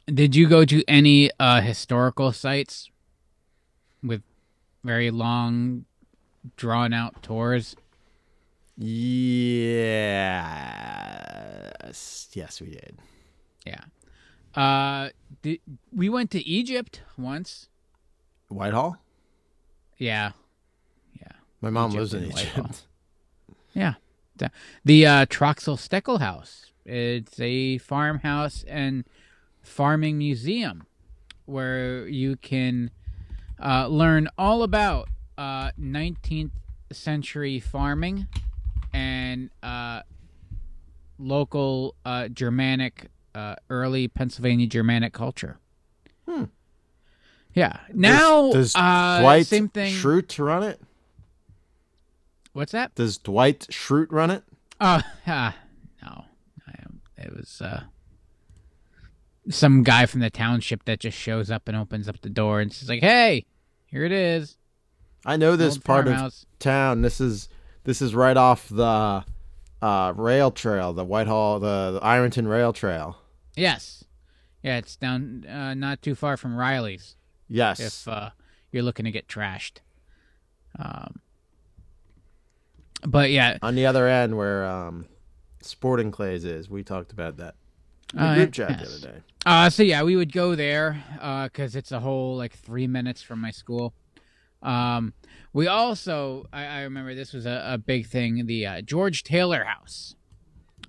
did you go to any uh, historical sites with very long, drawn out tours? Yes, yes, we did. Yeah. Uh, did, we went to Egypt once. Whitehall. Yeah. Yeah. My mom Egypt lives in and Whitehall. Egypt. Yeah. The, the uh, Troxell Steckel House. It's a farmhouse and farming museum where you can uh, learn all about uh, 19th century farming and uh, local uh, Germanic, uh, early Pennsylvania Germanic culture. Hmm. Yeah. Now, does, does uh, Dwight same thing. Schrute run it? What's that? Does Dwight Schrute run it? Oh, [LAUGHS] ah, no. I, it was uh, some guy from the township that just shows up and opens up the door and says like, "Hey, here it is." I know this Old part farmhouse. of town. This is this is right off the uh, rail trail, the Whitehall, the, the Ironton Rail Trail. Yes. Yeah, it's down uh, not too far from Riley's. Yes. If uh, you're looking to get trashed. Um, but yeah, On the other end, where um, Sporting Clays is, we talked about that. Oh, group chat yes. the other day. Uh, so yeah, we would go there because it's a whole like three minutes from my school. Um, we also, I, I remember this was a, a big thing, the uh, George Taylor House.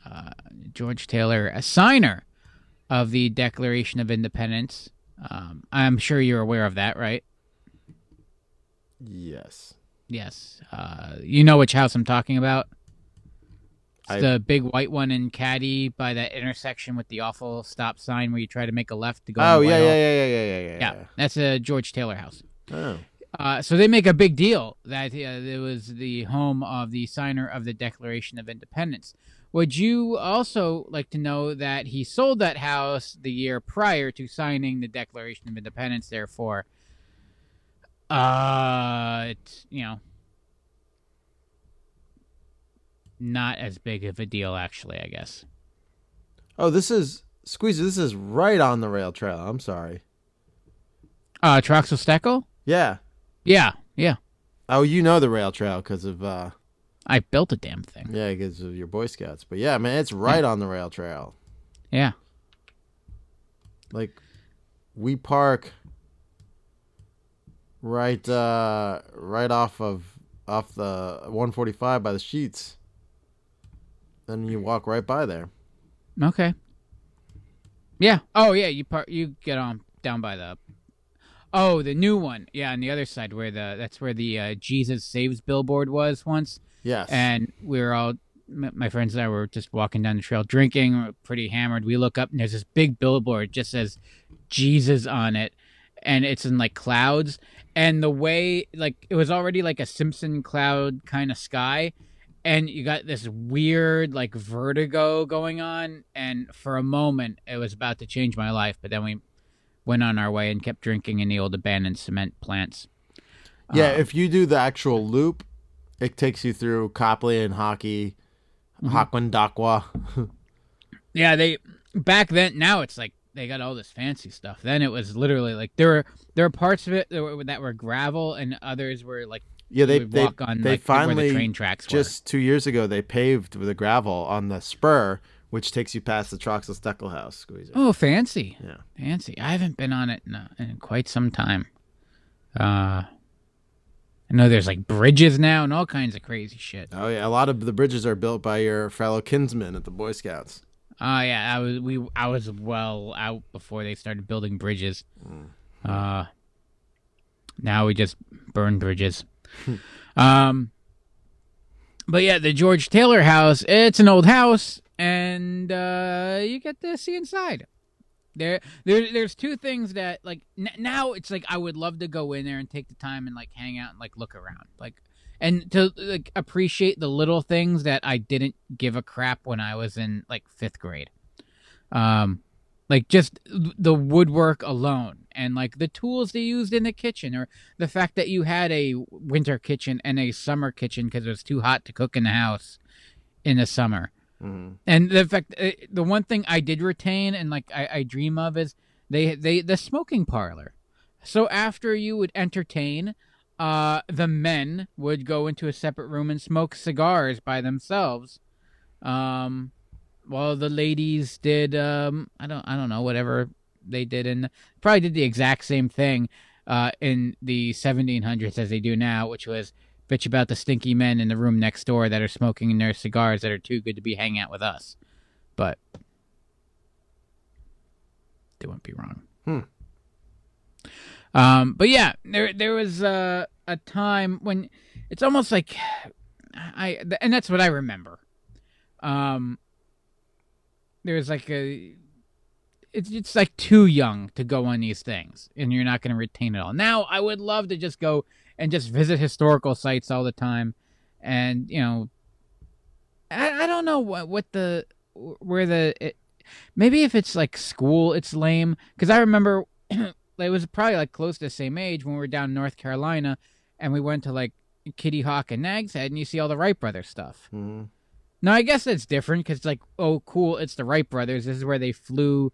Uh, George Taylor, a signer of the Declaration of Independence. Um, I'm sure you're aware of that, right? Yes. Yes. Uh, you know which house I'm talking about? It's I- the big white one in Catty by that intersection with the awful stop sign where you try to make a left to go. Oh into yeah, Whitehall. yeah, yeah, yeah, yeah, yeah, Yeah, that's a George Taylor house. Oh. Uh, so they make a big deal that uh, it was the home of the signer of the Declaration of Independence. Would you also like to know that he sold that house the year prior to signing the Declaration of Independence? Therefore, uh, it's you know not as big of a deal, actually. I guess. Oh, this is Squeezer. This is right on the rail trail. I'm sorry. Uh, Troxell Steckel? Yeah. Yeah, yeah. Oh, you know the rail trail because of uh, I built a damn thing. yeah, because of your Boy Scouts. But yeah, man, it's right on the rail trail. Yeah. Like, we park right, uh, right off of off the 145 by the Sheetz. Then you walk right by there. Okay. Yeah. Oh, yeah. You part. You get on down by the. Oh, the new one. Yeah, on the other side where the that's where the uh, Jesus Saves billboard was once. Yes. And we were all my friends and I were just walking down the trail drinking, we pretty hammered. We look up and there's this big billboard it just says Jesus on it. And it's in like clouds. And the way like it was already like a Simpson cloud kind of sky. And you got this weird like vertigo going on. And for a moment it was about to change my life. But then we went on our way and kept drinking in the old abandoned cement plants. Yeah, Um, if you do the actual loop, it takes you through Coplay and Hockey, Mm-hmm. Hokendauqua. [LAUGHS] Yeah, they back then. Now it's like they got all this fancy stuff. Then it was literally like there were there were parts of it that were, that were gravel, and others were like Yeah, you they would they, walk on they like finally where the train tracks were. just two years ago they paved with the gravel on the spur, which takes you past the Troxell Steckel house. Squeezer. Oh, fancy. Yeah. Fancy. I haven't been on it in, uh, in quite some time. Uh, I know there's like bridges now and all kinds of crazy shit. Oh yeah, a lot of the bridges are built by your fellow kinsmen at the Boy Scouts. Oh yeah, I was we I was well out before they started building bridges. Uh, now we just burn bridges. [LAUGHS] um, but yeah, the George Taylor house. It's an old house, and uh, you get to see inside. There, there, there's two things that like n- now it's like I would love to go in there and take the time and like hang out and like look around, like and to like appreciate the little things that I didn't give a crap when I was in like fifth grade. Um, like just the woodwork alone and like the tools they used in the kitchen or the fact that you had a winter kitchen and a summer kitchen because it was too hot to cook in the house in the summer Mhm. and the fact uh, the one thing i did retain and like I, I dream of is they they the smoking parlor so after you would entertain uh the men would go into a separate room and smoke cigars by themselves um while the ladies did um i don't i don't know whatever they did and probably did the exact same thing uh in the 1700s as they do now which was bitch about the stinky men in the room next door that are smoking their cigars that are too good to be hanging out with us but they wouldn't be wrong Hmm. Um, but yeah, there there was a a time when it's almost like I and that's what I remember. Um, there was like a it's it's like too young to go on these things, and you're not going to retain it all. Now, I would love to just go and just visit historical sites all the time, and you know, I, I don't know what what the where the it, maybe if it's like school, it's lame because I remember [CLEARS THROAT] it was probably like close to the same age when we were down in North Carolina, and we went to like Kitty Hawk and Nag's Head, and you see all the Wright brothers stuff. Mm-hmm. Now I guess that's different because it's like, oh, cool, it's the Wright brothers. This is where they flew,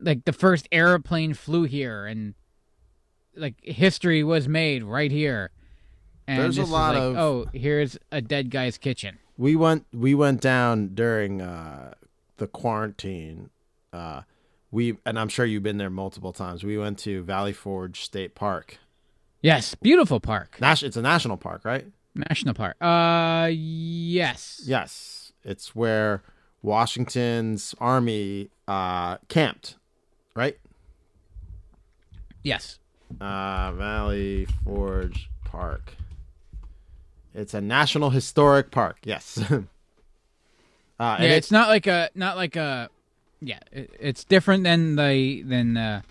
like the first airplane flew here, and like history was made right here. And There's a lot like, of- oh, here's a dead guy's kitchen. We went we went down during uh, the quarantine. Uh, we and I'm sure you've been there multiple times. We went to Valley Forge State Park. Yes, beautiful park, Nas- it's a national park, right? national park. Uh, yes, Yes, it's where Washington's army uh, camped, right? yes. Uh, Valley Forge Park. It's a national historic park. Yes. [LAUGHS] uh, yeah, it- it's not like a not like a yeah. It, it's different than the than uh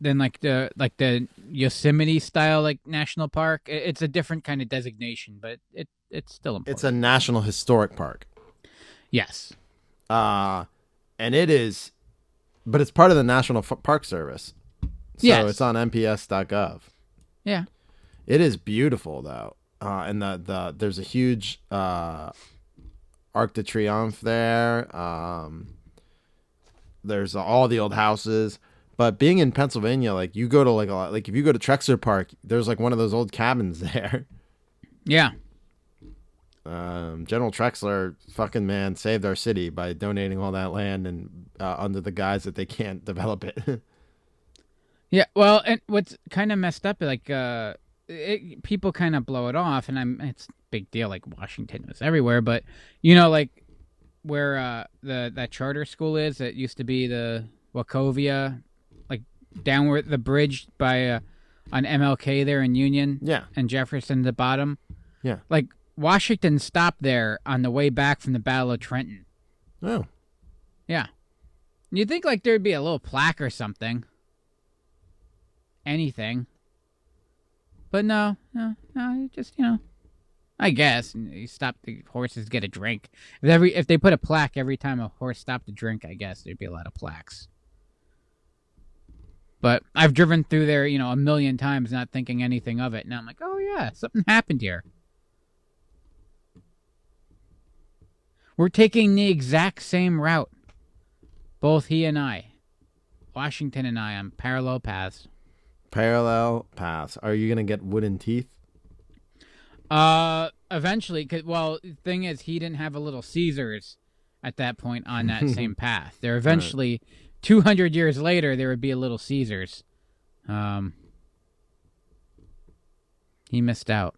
than like the like the Yosemite style like national park. It, it's a different kind of designation, but it it's still important. it's a national historic park. yes. Uh, and it is, but it's part of the National F- Park Service. So Yes. it's on NPS.gov. Yeah. It is beautiful though, uh, and the the there's a huge uh, Arc de Triomphe there. Um, there's all the old houses, but being in Pennsylvania, like you go to like a lot, like if you go to Trexler Park, there's like one of those old cabins [LAUGHS] there. Yeah. Um, General Trexler, fucking man, saved our city by donating all that land and uh, under the guise that they can't [LAUGHS] develop it. Yeah, well, and what's kind of messed up, like, uh, it, people kind of blow it off, and I'm it's big deal. Like Washington was everywhere, but you know, like where uh, the that charter school is, that used to be the Wachovia, like downward the bridge by uh, on MLK there in Union, Yeah. and Jefferson at the bottom, yeah. like Washington stopped there on the way back from the Battle of Trenton. Oh. Yeah. You'd think like there'd be a little plaque or something. Anything. But no, no, no, just, you know. I guess you stop the horses get a drink. If every if they put a plaque every time a horse stopped to drink, I guess there'd be a lot of plaques. But I've driven through there, you know, a million times not thinking anything of it. And I'm like, "Oh yeah, something happened here." We're taking the exact same route. Both he and I. Washington and I on parallel paths. Parallel paths. Are you gonna get wooden teeth? Uh, eventually, cause, well, thing is, he didn't have a Little Caesars at that point on that [LAUGHS] same path. There eventually, 200 years later, there would be a Little Caesars. Um, he missed out.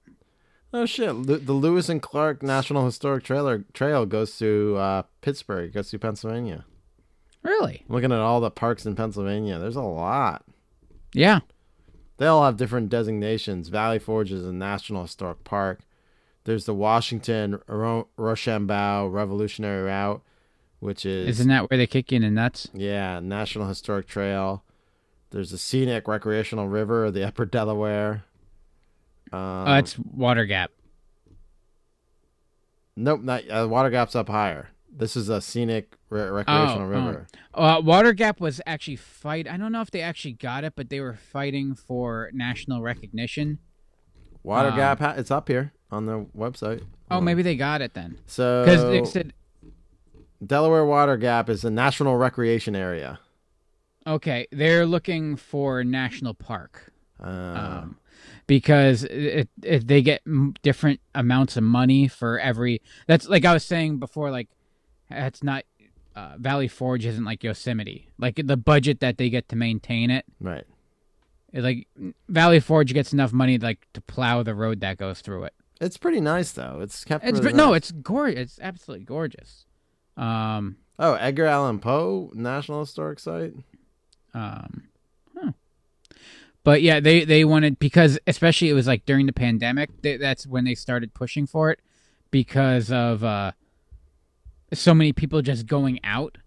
Oh shit! Lu- the Lewis and Clark National Historic Trailer Trail goes to uh, Pittsburgh. Goes to Pennsylvania. Really? Looking at all the parks in Pennsylvania, there's a lot. Yeah. They all have different designations. Valley Forge is a National Historic Park. There's the Washington Ro- Rochambeau Revolutionary Route, which is Isn't that where they kick you in the nuts? yeah National Historic Trail. There's the scenic recreational river of the Upper Delaware. Um, oh, it's Water Gap. nope, not uh, Water Gap's up higher. This is a scenic re- recreational oh, river. Oh. Uh, Water Gap was actually fight. I don't know if they actually got it, but they were fighting for national recognition. Water um, Gap, ha- it's up here on the website. Oh, maybe they got it then. So Because said, Delaware Water Gap is a national recreation area. okay, they're looking for national park. Uh, um, because it, it, they get m- different amounts of money for every. That's like I was saying before. Like, it's not uh, Valley Forge isn't like Yosemite. Like the budget that they get to maintain it. right. it, like Valley Forge gets enough money like to plow the road that goes through it. It's pretty nice though. It's kept. It's really no, nice. it's gorgeous. It's absolutely gorgeous. Um, Oh, Edgar Allan Poe National Historic Site. um, huh. but yeah, they they wanted because especially it was like during the pandemic. They, that's when they started pushing for it because of uh, so many people just going out.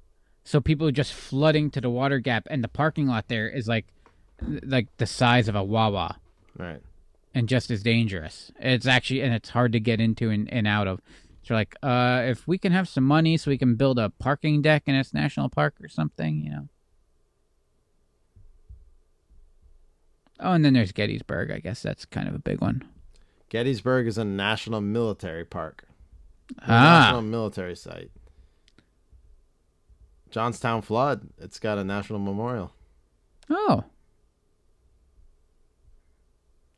So people just flooding to the water gap, and the parking lot there is like like the size of a Wawa. Right. And just as dangerous. It's actually and it's hard to get into and, and out of. So like, uh, if we can have some money so we can build a parking deck in this national park or something, you know. Oh, and then there's Gettysburg. I guess that's kind of a big one. Gettysburg is a national military park. Ah. National military site. Johnstown flood. It's got a national memorial. Oh.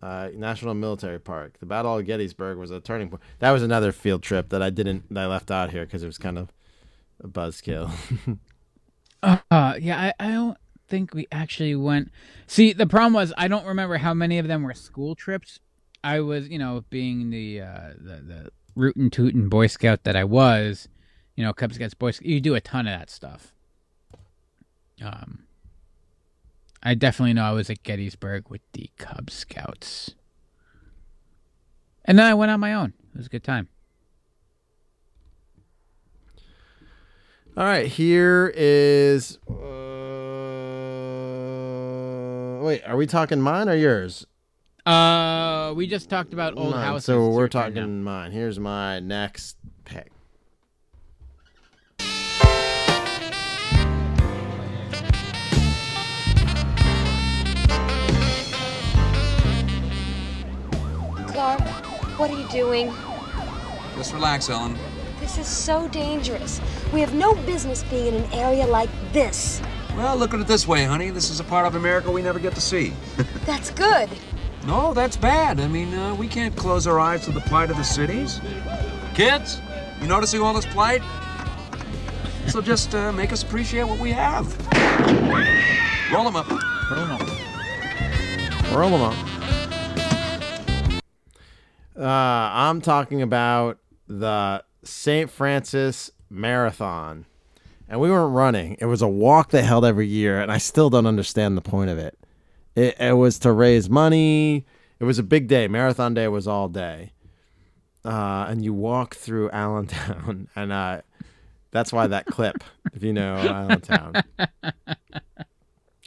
Uh, National Military Park. The Battle of Gettysburg was a turning point. That was another field trip that I didn't that I left out here because it was kind of a buzzkill. [LAUGHS] Uh, yeah, I, I don't think we actually went. See, the problem was I don't remember how many of them were school trips. I was, you know, being the uh, the the rootin' tootin' Boy Scout that I was, you know, Cub Scouts, Boy Scouts. You do a ton of that stuff. Um, I definitely know I was at Gettysburg with the Cub Scouts, and then I went on my own. It was a good time. All right, here is. Uh, wait, are we talking mine or yours? Uh, we just talked about old Mine. houses. So we're your turn now. talking mine. Here's my next pick. Clark, what are you doing? Just relax, Ellen. This is so dangerous. We have no business being in an area like this. Well, look at it this way, honey. This is a part of America we never get to see. [LAUGHS] That's good. No, that's bad. I mean, uh, we can't close our eyes to the plight of the cities. Kids, you noticing all this plight? So just uh, make us appreciate what we have. Roll them up. Roll them up. Roll them up. Uh, I'm talking about the St. Francis Marathon. And we weren't running. It was a walk they held every year, and I still don't understand the point of it. It, it was to raise money. It was a big day. Marathon day was all day. Uh, and you walk through Allentown, [LAUGHS] and uh, that's why that clip, if you know Allentown.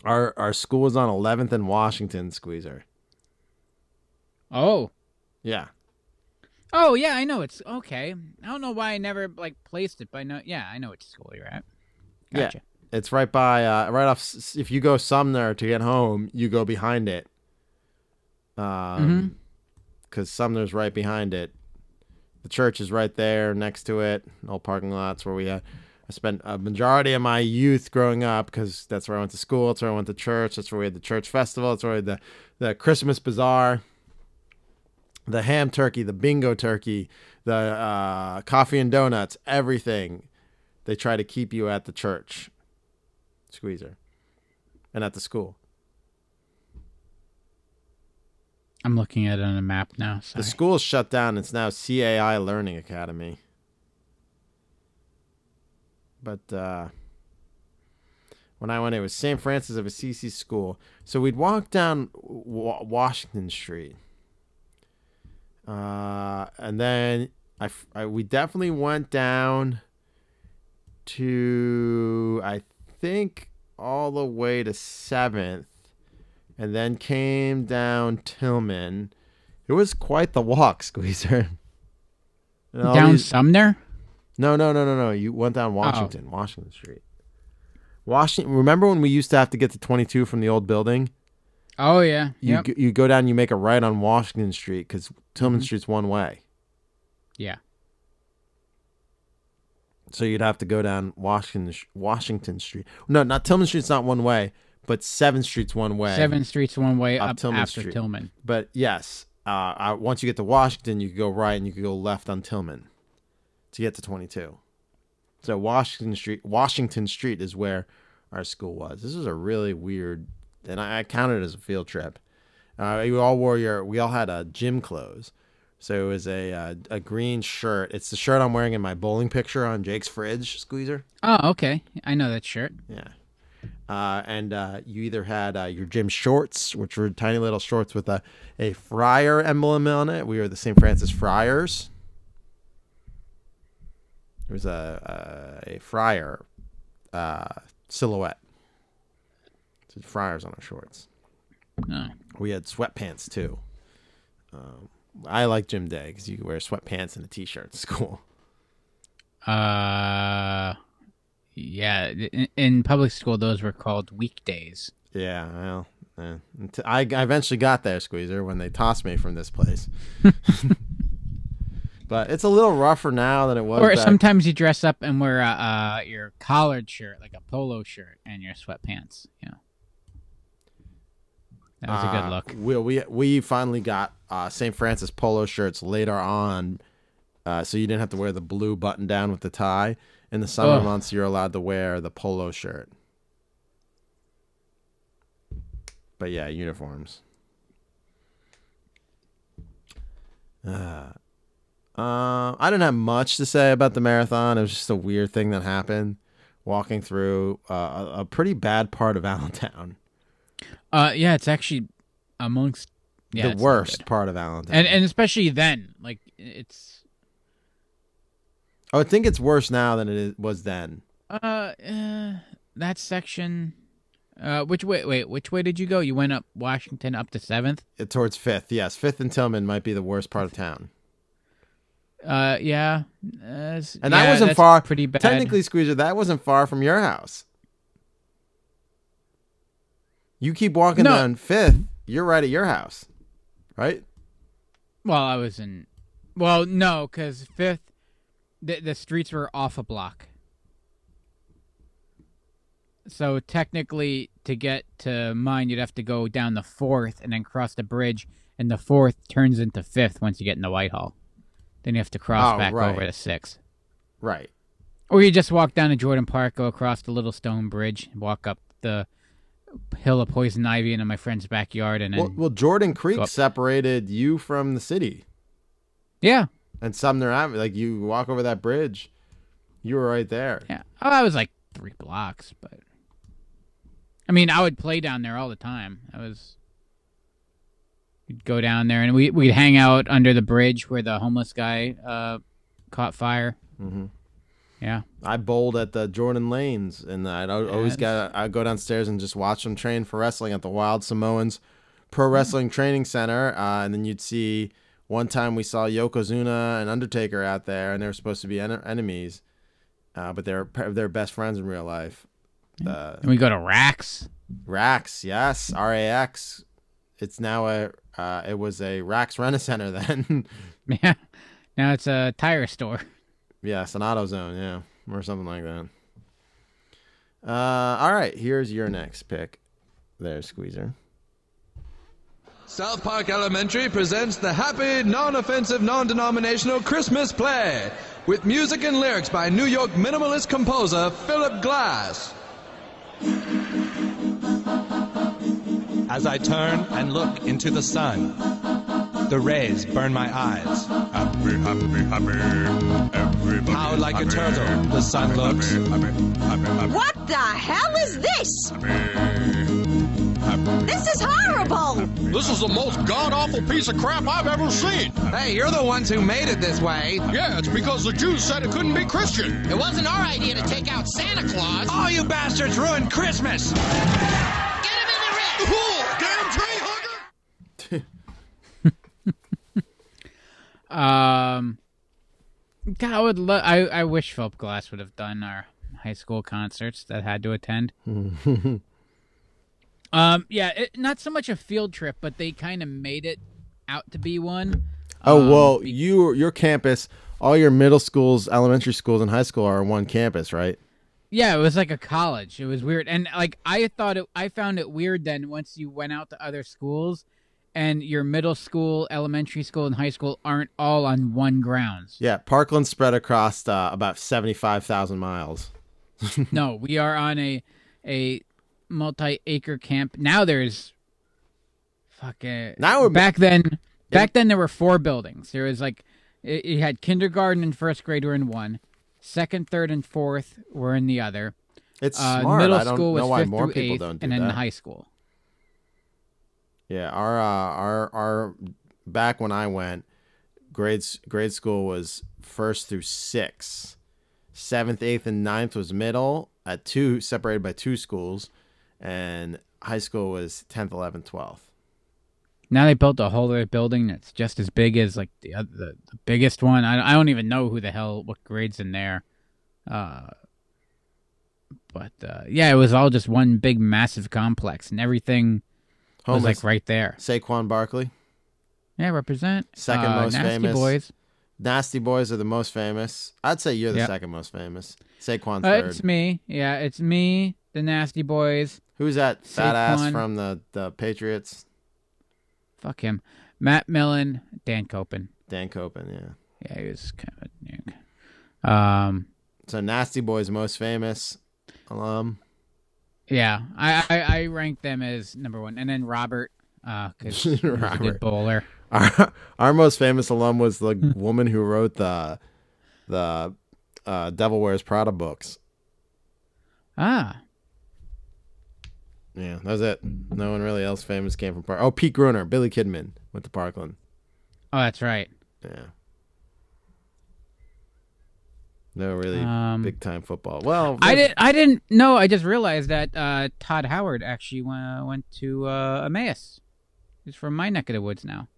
Our our school is on 11th and Washington, Squeezer. Oh. Yeah. Oh yeah, I know it's okay. I don't know why I never like placed it, but I know. Yeah, I know which school you're at. Gotcha. It's right by, uh, right off. If you go Sumner to get home, you go behind it. Um, because Sumner's right behind it. The church is right there next to it. All parking lots where we. Uh, I spent a majority of my youth growing up because that's where I went to school. That's where I went to church. That's where we had the church festival. That's where we had the the Christmas bazaar. The ham turkey, the bingo turkey, the uh, coffee and donuts, everything. They try to keep you at the church, squeezer, and at the school. I'm looking at it on a map now. The Sorry. school is shut down. It's now CAI Learning Academy. But uh, when I went, it was St. Francis of Assisi School. So we'd walk down Wa- Washington Street. Uh, and then I we definitely went down to, I think, all the way to 7th and then came down Tillman. It was quite the walk, [LAUGHS] Squeezer. Down these- Sumner. No, no, no, no, no. You went Oh. down Washington, Washington Street. Washington. Remember when we used to have to get to 22 from the old building? Oh yeah. You Yep. g- you go down, you make a right on Washington Street because Tillman Mhm. Street's one way. Yeah. So you'd have to go down Washington Washington Street. No, not Tillman Street's not one way, but Seventh Street's one way. Seven streets one way up up Tillman after Street. Tillman. But yes, uh, uh, once you get to Washington, you could go right and you could go left on Tillman to get to 22. So Washington Street, Washington Street is where our school was. This was a really weird, and I, I counted it as a field trip. Uh, we all wore your, we all had uh, gym clothes. So it was a uh, a green shirt. It's the shirt I'm wearing in my bowling picture on Jake's fridge, Squeezer. Oh, okay. I know that shirt. Yeah. Uh, and uh, you either had uh, your gym shorts, which were tiny little shorts with a, a friar emblem on it. We were the St. Francis Friars. There was a a, a friar uh, silhouette. So friars on our shorts. Oh. We had sweatpants too. Um, I like gym day because you can wear sweatpants and a t-shirt at school. Uh, yeah. In, in public school, those were called weekdays. Yeah, well, eh, unt- I, I eventually got there, Squeezer, when they tossed me from this place. [LAUGHS] but it's a little rougher now than it was. Or back- sometimes you dress up and wear uh, uh, your collared shirt, like a polo shirt, and your sweatpants. Yeah. That was a Uh, good look. We we we finally got uh, St. Francis polo shirts later on, uh, so you didn't have to wear the blue button down with the tie. In the summer months, you're allowed to wear the polo shirt. But yeah, uniforms. Uh, uh, I didn't have much to say about the marathon. It was just a weird thing that happened. Walking through uh, a, a pretty bad part of [LAUGHS] Allentown. Uh, yeah, it's actually amongst yeah, the worst part of Allentown. and and especially then, like it's I think it's worse now than it was then. uh, uh that section. Uh, which way? Wait, which way did you go? You went up Washington up to Seventh. Towards Fifth, yes. Fifth and Tillman might be the worst part of town. Uh, yeah, uh, And yeah, that wasn't far. Pretty bad. Technically, Squeezer, that wasn't far from your house. You keep walking No. down Fifth, you're right at your house, right? Well, I was in. Well, no, because Fifth, the the streets were off a block. So technically, to get to mine, you'd have to go down the fourth and then cross the bridge, and the fourth turns into Fifth once you get into Whitehall. Then you have to cross Oh, back right. over to Sixth, Right. or you just walk down to Jordan Park, go across the little stone bridge, walk up the hill of poison ivy into my friend's backyard, and Well, well, Jordan Creek separated you from the city. yeah, And Sumner Avenue, like you walk over that bridge, you were right there. Yeah. Oh, I was like three blocks, but I mean, I would play down there all the time. I was we'd go down there and we we'd hang out under the bridge where the homeless guy uh, caught fire. Mm-hmm. Yeah. I bowled at the Jordan Lanes, and I'd always got I'd go downstairs and just watch them train for wrestling at the Wild Samoans Pro Wrestling Training Center, uh, and then you'd see. One time we saw Yokozuna and Undertaker out there, and they were supposed to be en- enemies, uh, but they're they're best friends in real life. Uh, And we go to Rax. Rax, yes, R A X. It's now a uh, it was a Rax Rent Center then. [LAUGHS] Yeah. Now it's a tire store. Yes, an auto zone, yeah, or something like that. Uh, all right, here's your next pick. There, Squeezer. South Park Elementary presents the happy, non-offensive, non-denominational Christmas play with music and lyrics by New York minimalist composer Philip Glass. As I turn and look into the sun, the rays burn my eyes. Happy, happy, happy. Everybody How like a turtle the sun looks. What the hell is this? This is horrible! This is the most god awful piece of crap I've ever seen. Hey, you're the ones who made it this way. Yeah, it's because the Jews said it couldn't be Christian. It wasn't our idea to take out Santa Claus. All you bastards ruined Christmas! Damn Um, God, I would. Lo- I I wish Philip Glass would have done our high school concerts that had to attend. [LAUGHS] Um, yeah, it, not so much a field trip, but they kind of made it out to be one. Oh Um, well, you your campus, all your middle schools, elementary schools, and high school are on one campus, right? Yeah, it was like a college. It was weird, and like I thought it. I found it weird then once you went out to other schools, and your middle school, elementary school, and high school aren't all on one grounds. Yeah, Parkland spread across uh, about seventy five thousand miles. [LAUGHS] no, we are on a a multi-acre camp. Now there's fucking Now we're- back then. Back then there were four buildings. There was like it, had kindergarten and first grade were in one, second, third, and fourth were in the other. It's Uh, smart. Middle I don't school was know why fifth more through people eighth, don't do and then that. high school. Yeah, our uh, our our back when I went, grades grade school was first through six. Seventh, eighth, and ninth was middle at two, separated by two schools, and high school was tenth, eleventh, twelfth. Now they built a whole other building that's just as big as like the oth- the, the biggest one. I, I don't even know who the hell what grades in there. Uh, but uh, yeah, it was all just one big massive complex, and everything was like right there. Saquon Barkley, Yeah, represent second uh, most Nasty famous. Boys. Nasty Boys are the most famous. I'd say you're the Yep. second most famous. Saquon Uh, third. it's me. Yeah, it's me, the Nasty Boys. Who's that fat ass Saquon. from the the Patriots? Fuck him. Matt Millen, Dan Koppen. Dan Koppen, yeah. Yeah, he was kind of. Um. So Nasty Boys most famous alum. Yeah, I, I I rank them as number one, and then Robert, uh, because [LAUGHS] he's a Robert. good bowler. Our, our most famous alum was the [LAUGHS] woman who wrote the the uh, Devil Wears Prada books. Ah, Yeah, that was it. No one really else famous came from Park. Oh, Pete Gruner, Billy Kidman went to Parkland. oh, that's right. Yeah. No really Um, big time football. Well, I didn't. I didn't know. I just realized that uh, Todd Howard actually went, went to uh, Emmaus. He's from my neck of the woods now.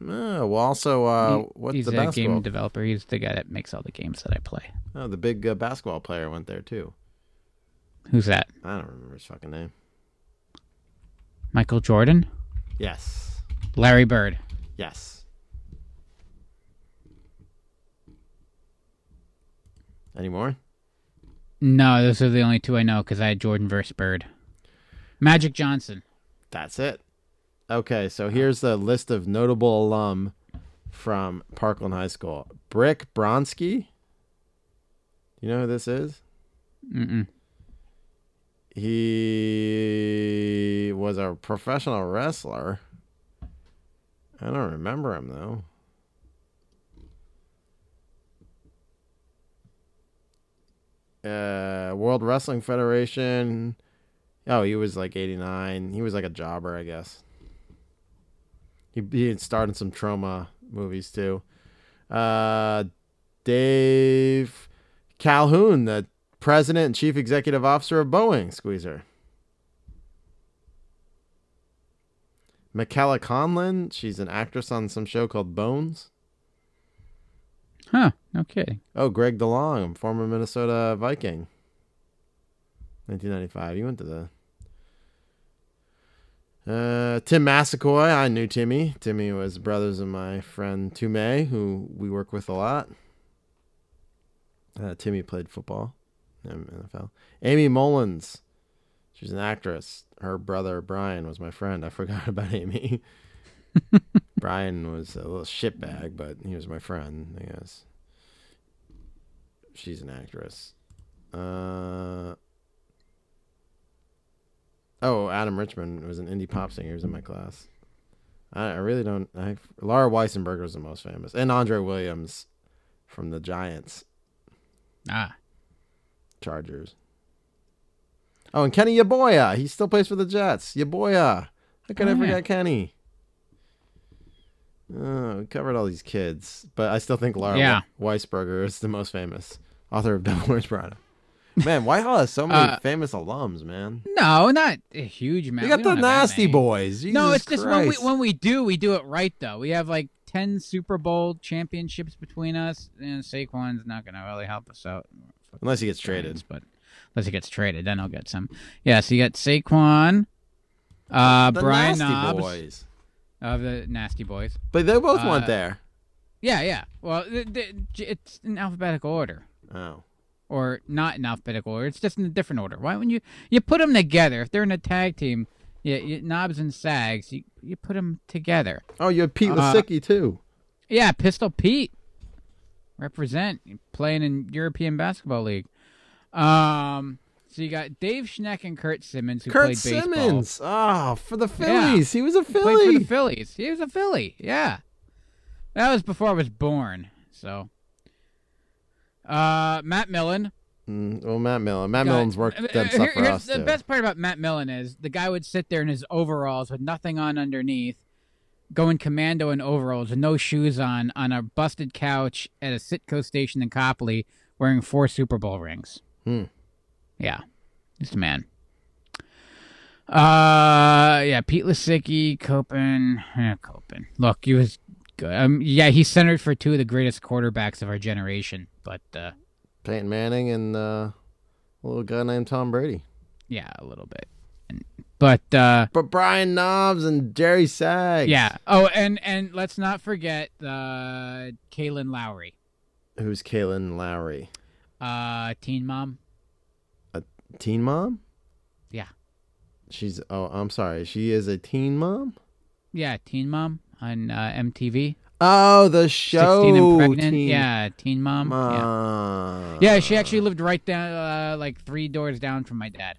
Oh, well, also, uh, He- what's he's the a basketball? game developer. He's the guy that makes all the games that I play. Oh, the big uh, basketball player went there too. Who's that? I don't remember his fucking name. Michael Jordan, Yes, Larry Bird. yes. Any more? No, those are the only two I know because I had Jordan versus Bird. Magic Johnson. That's it. Okay, so here's the list of notable alum from Parkland High School. Brick Bronsky. You know who this is? Mm-mm. He was a professional wrestler. I don't remember him though. Uh, World Wrestling Federation. Oh, he was like 89. He was like a jobber, I guess. He, he starred in some trauma movies too. Uh, Dave Calhoun, the president and chief executive officer of Boeing, Squeezer. Michaela Conlin, she's an actress on some show called Bones. Huh? No kidding. Oh, Greg DeLong, former Minnesota Viking. 1995. You went to the. Uh, Tim Massaquoi. I knew Timmy. Timmy was brothers of my friend Tume, who we work with a lot. Uh, Timmy played football in NFL. Aimee Mullins. She's an actress. Her brother Brian was my friend. I forgot [LAUGHS] about Aimee. [LAUGHS] Brian was a little shitbag, but he was my friend, I guess. She's an actress. Uh, oh, Adam Richmond was an indie pop singer. He was in my class. I, I really don't. I, Laura Weissenberger was the most famous, and Andre Williams from the Giants, Ah, Chargers. Oh, and Kenny Yeboah. He still plays for the Jets. Yeboah. How could Oh, I yeah. forget Kenny? Oh, we covered all these kids, but I still think Laura Yeah. Weisberger is the most famous author of [LAUGHS] Devil Wears Prada. Man, Whitehall has so many Uh, famous alums, man. no, not a huge amount. You got We the don't have that Nasty. Boys. no, Jesus it's just when we when we do, we do it right though. We have like ten Super Bowl championships between us, and Saquon's not gonna really help us out. Unless he gets traded. But unless he gets traded, then I'll get some. Yeah, so you got Saquon, uh, The Brian Nasty Knobbs Boys. Of the Nasty Boys. But they both Uh, went there. Yeah, yeah. Well, th- th- it's in alphabetical order. Oh. Or not in alphabetical order. It's just in a different order. Why wouldn't you you put them together? If they're in a tag team, yeah, you, Knobbs and Sags, you you put them together. Oh, you had Pete Uh, Lasicki too. Yeah, Pistol Pete. Represent playing in European Basketball League. Um, so you got Dave Schneck and Curt Simmons who Curt played baseball. Simmons. Oh, for the Yeah. Phillies. He was a He played for the Phillies. He was a Philly. Yeah, that was before I was born. So, uh, Matt Millen, Mm, well, Matt Millen. Matt God. Millen's worked Uh, stuff for us the too. best part about Matt Millen is the guy would sit there in his overalls with nothing on underneath, going commando in overalls with no shoes on, on a busted couch at a Citgo station in Coplay, wearing four Super Bowl rings. Hmm. Yeah, just a man. Uh, yeah, Pete Lasicki, Koppen, eh, Koppen. Look, he was good. Um, yeah, he centered for two of the greatest quarterbacks of our generation, but uh, Peyton Manning and uh, a little guy named Tom Brady. yeah, a little bit. And, but uh, But Brian Knobbs and Jerry Sags. Yeah. Oh, and and let's not forget uh, Kailyn Lowry, Who's Kailyn Lowry? uh, Teen Mom. Teen mom? Yeah. She's oh, I'm sorry. She is a teen mom. Yeah, Teen Mom on uh, MTV. Oh, the show. 16 and pregnant. Teen Yeah, Teen Mom. Mom. Yeah. yeah, she actually lived right down, uh, like three doors down from my dad.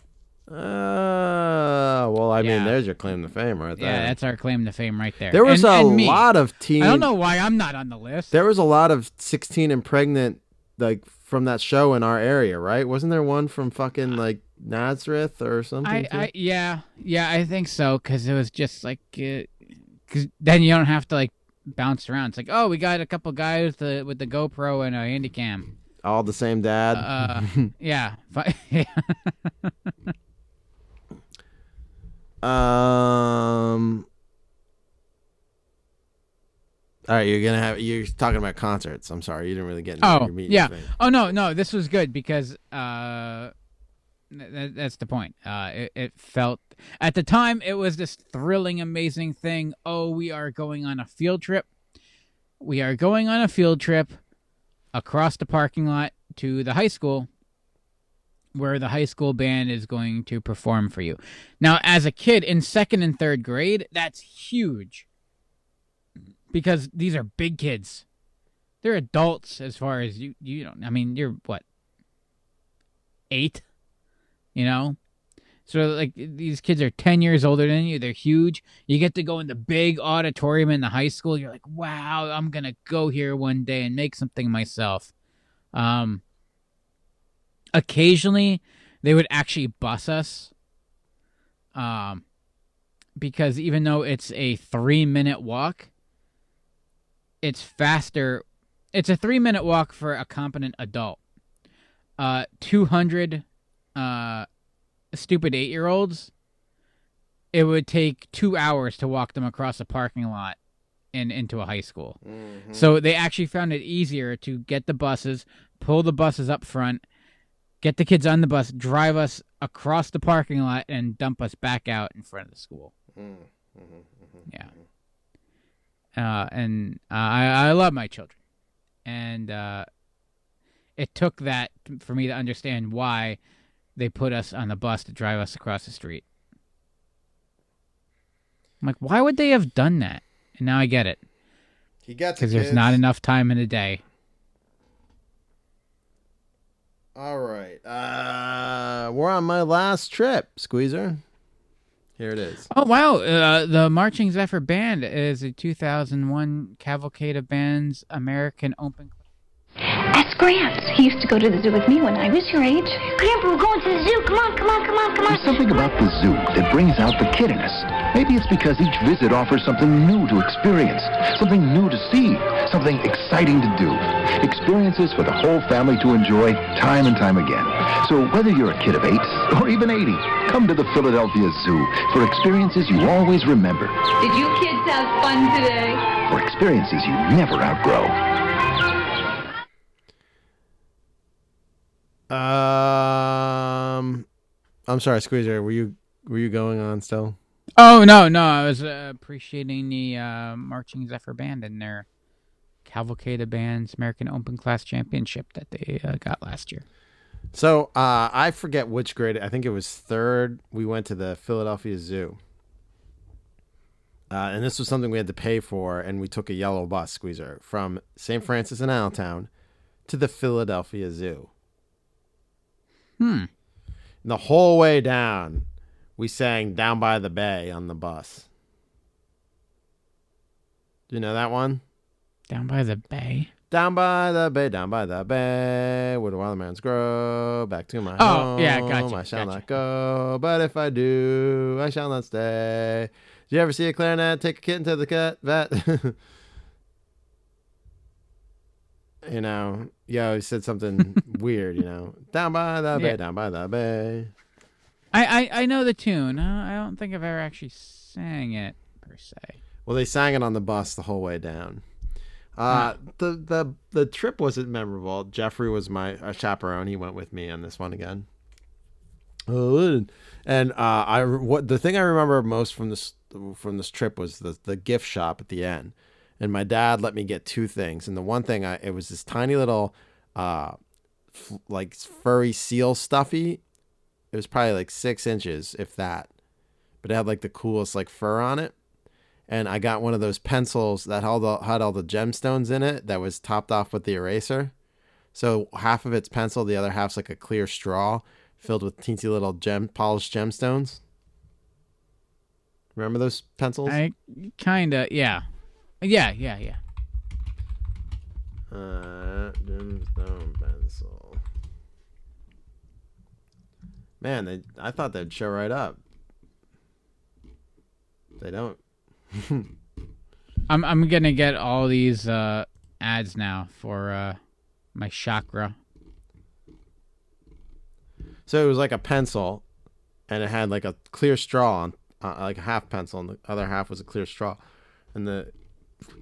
Uh, well, I mean, there's your claim to fame right there. Yeah, that's our claim to fame right there. There was And- a and lot of teen. I don't know why I'm not on the list. There was a lot of 16 and pregnant, like from that show in our area, right? Wasn't there one from fucking like Nazareth or something? I. I yeah yeah I think so because it was just like because then you don't have to like bounce around. It's like oh we got a couple guys with the with the GoPro and a handycam. All the same dad. Uh, [LAUGHS] [LAUGHS] yeah. Um. All right, you're gonna have you're talking about concerts. I'm sorry, you didn't really get into oh your meeting yeah. thing. Oh no no this was good because uh th- th- that's the point. Uh, it, it felt at the time it was this thrilling, amazing thing. Oh, we are going on a field trip. We are going on a field trip across the parking lot to the high school where the high school band is going to perform for you. Now, as a kid in second and third grade, that's huge because these are big kids. They're adults as far as you you don't. I mean, you're what eight, you know. So like these kids are ten years older than you. They're huge. You get to go in the big auditorium in the high school. You're like, wow, I'm gonna go here one day and make something myself. Um, occasionally they would actually bus us um because even though it's a 3 minute walk it's faster. It's a 3 minute walk for a competent adult. Uh 200 uh stupid 8 year olds it would take 2 hours to walk them across a parking lot and into a high school. Mm-hmm. So they actually found it easier to get the buses pull the buses up front get the kids on the bus, drive us across the parking lot, and dump us back out in front of the school. Mm-hmm. Mm-hmm. Yeah. Uh, and I, I love my children. And uh, it took that for me to understand why they put us on the bus to drive us across the street. I'm like, why would they have done that? And now I get it. He gets it, Because there's not enough time in a day. All right. Uh, we're on my last trip, Squeezer. Here it is. Oh wow! Uh, the Marching Zephyr Band is a 2001 cavalcade of bands American Open. Ask Gramps. He used to go to the zoo with me when I was your age. Grandpa, we're going to the zoo. Come on, come on, come on, come on. There's something about the zoo that brings out the kid in us. Maybe it's because each visit offers something new to experience, something new to see, something exciting to do. Experiences for the whole family to enjoy time and time again. So whether you're a kid of eight or even 80, come to the Philadelphia Zoo for experiences you always remember, Did you kids have fun today? for experiences you never outgrow. Um, I'm sorry, Squeezer. Were you were you going on still? Oh no, no! I was uh, appreciating the uh, Marching Zephyr Band and their cavalcade of bands American Open Class Championship that they uh, got last year. So uh, I forget which grade. I think it was third. We went to the Philadelphia Zoo, uh, and this was something we had to pay for. And we took a yellow bus, Squeezer, from St. Francis in Allentown to the Philadelphia Zoo. Hmm. And the whole way down, we sang "Down by the Bay" on the bus. Do you know that one? Down by the bay. Down by the bay, down by the bay, where the wild man's grow. Back to my Oh, home. yeah, gotcha, I shall gotcha. not go, but if I do, I shall not stay. Did you ever see a clarinet take a kitten to the cat vet? [LAUGHS] you know, yo, he said something weird. You know, [LAUGHS] down by the bay, Yeah. down by the bay. I, I I know the tune. Uh, I don't think I've ever actually sang it per se. Well, they sang it on the bus the whole way down. Uh, the the the trip wasn't memorable. Jeffrey was my uh, chaperone. He went with me on this one again. Oh, and uh, I what the thing I remember most from this from this trip was the the gift shop at the end. And my dad let me get two things. And the one thing I it was this tiny little uh f- like furry seal stuffy. It was probably like six inches, if that. But it had like the coolest like fur on it and I got one of those pencils that had all had all the gemstones in it that was topped off with the eraser. So half of it's pencil, the other half's like a clear straw filled with teensy little gem polished gemstones. Remember those pencils? I kind of yeah, yeah, yeah, yeah. Uh, gemstone pencil. Man, they I thought they'd show right up. They don't. [LAUGHS] I'm I'm gonna get all these uh, ads now for uh, my chakra. So it was like a pencil, and it had like a clear straw on, uh, like a half pencil, and the other half was a clear straw, and the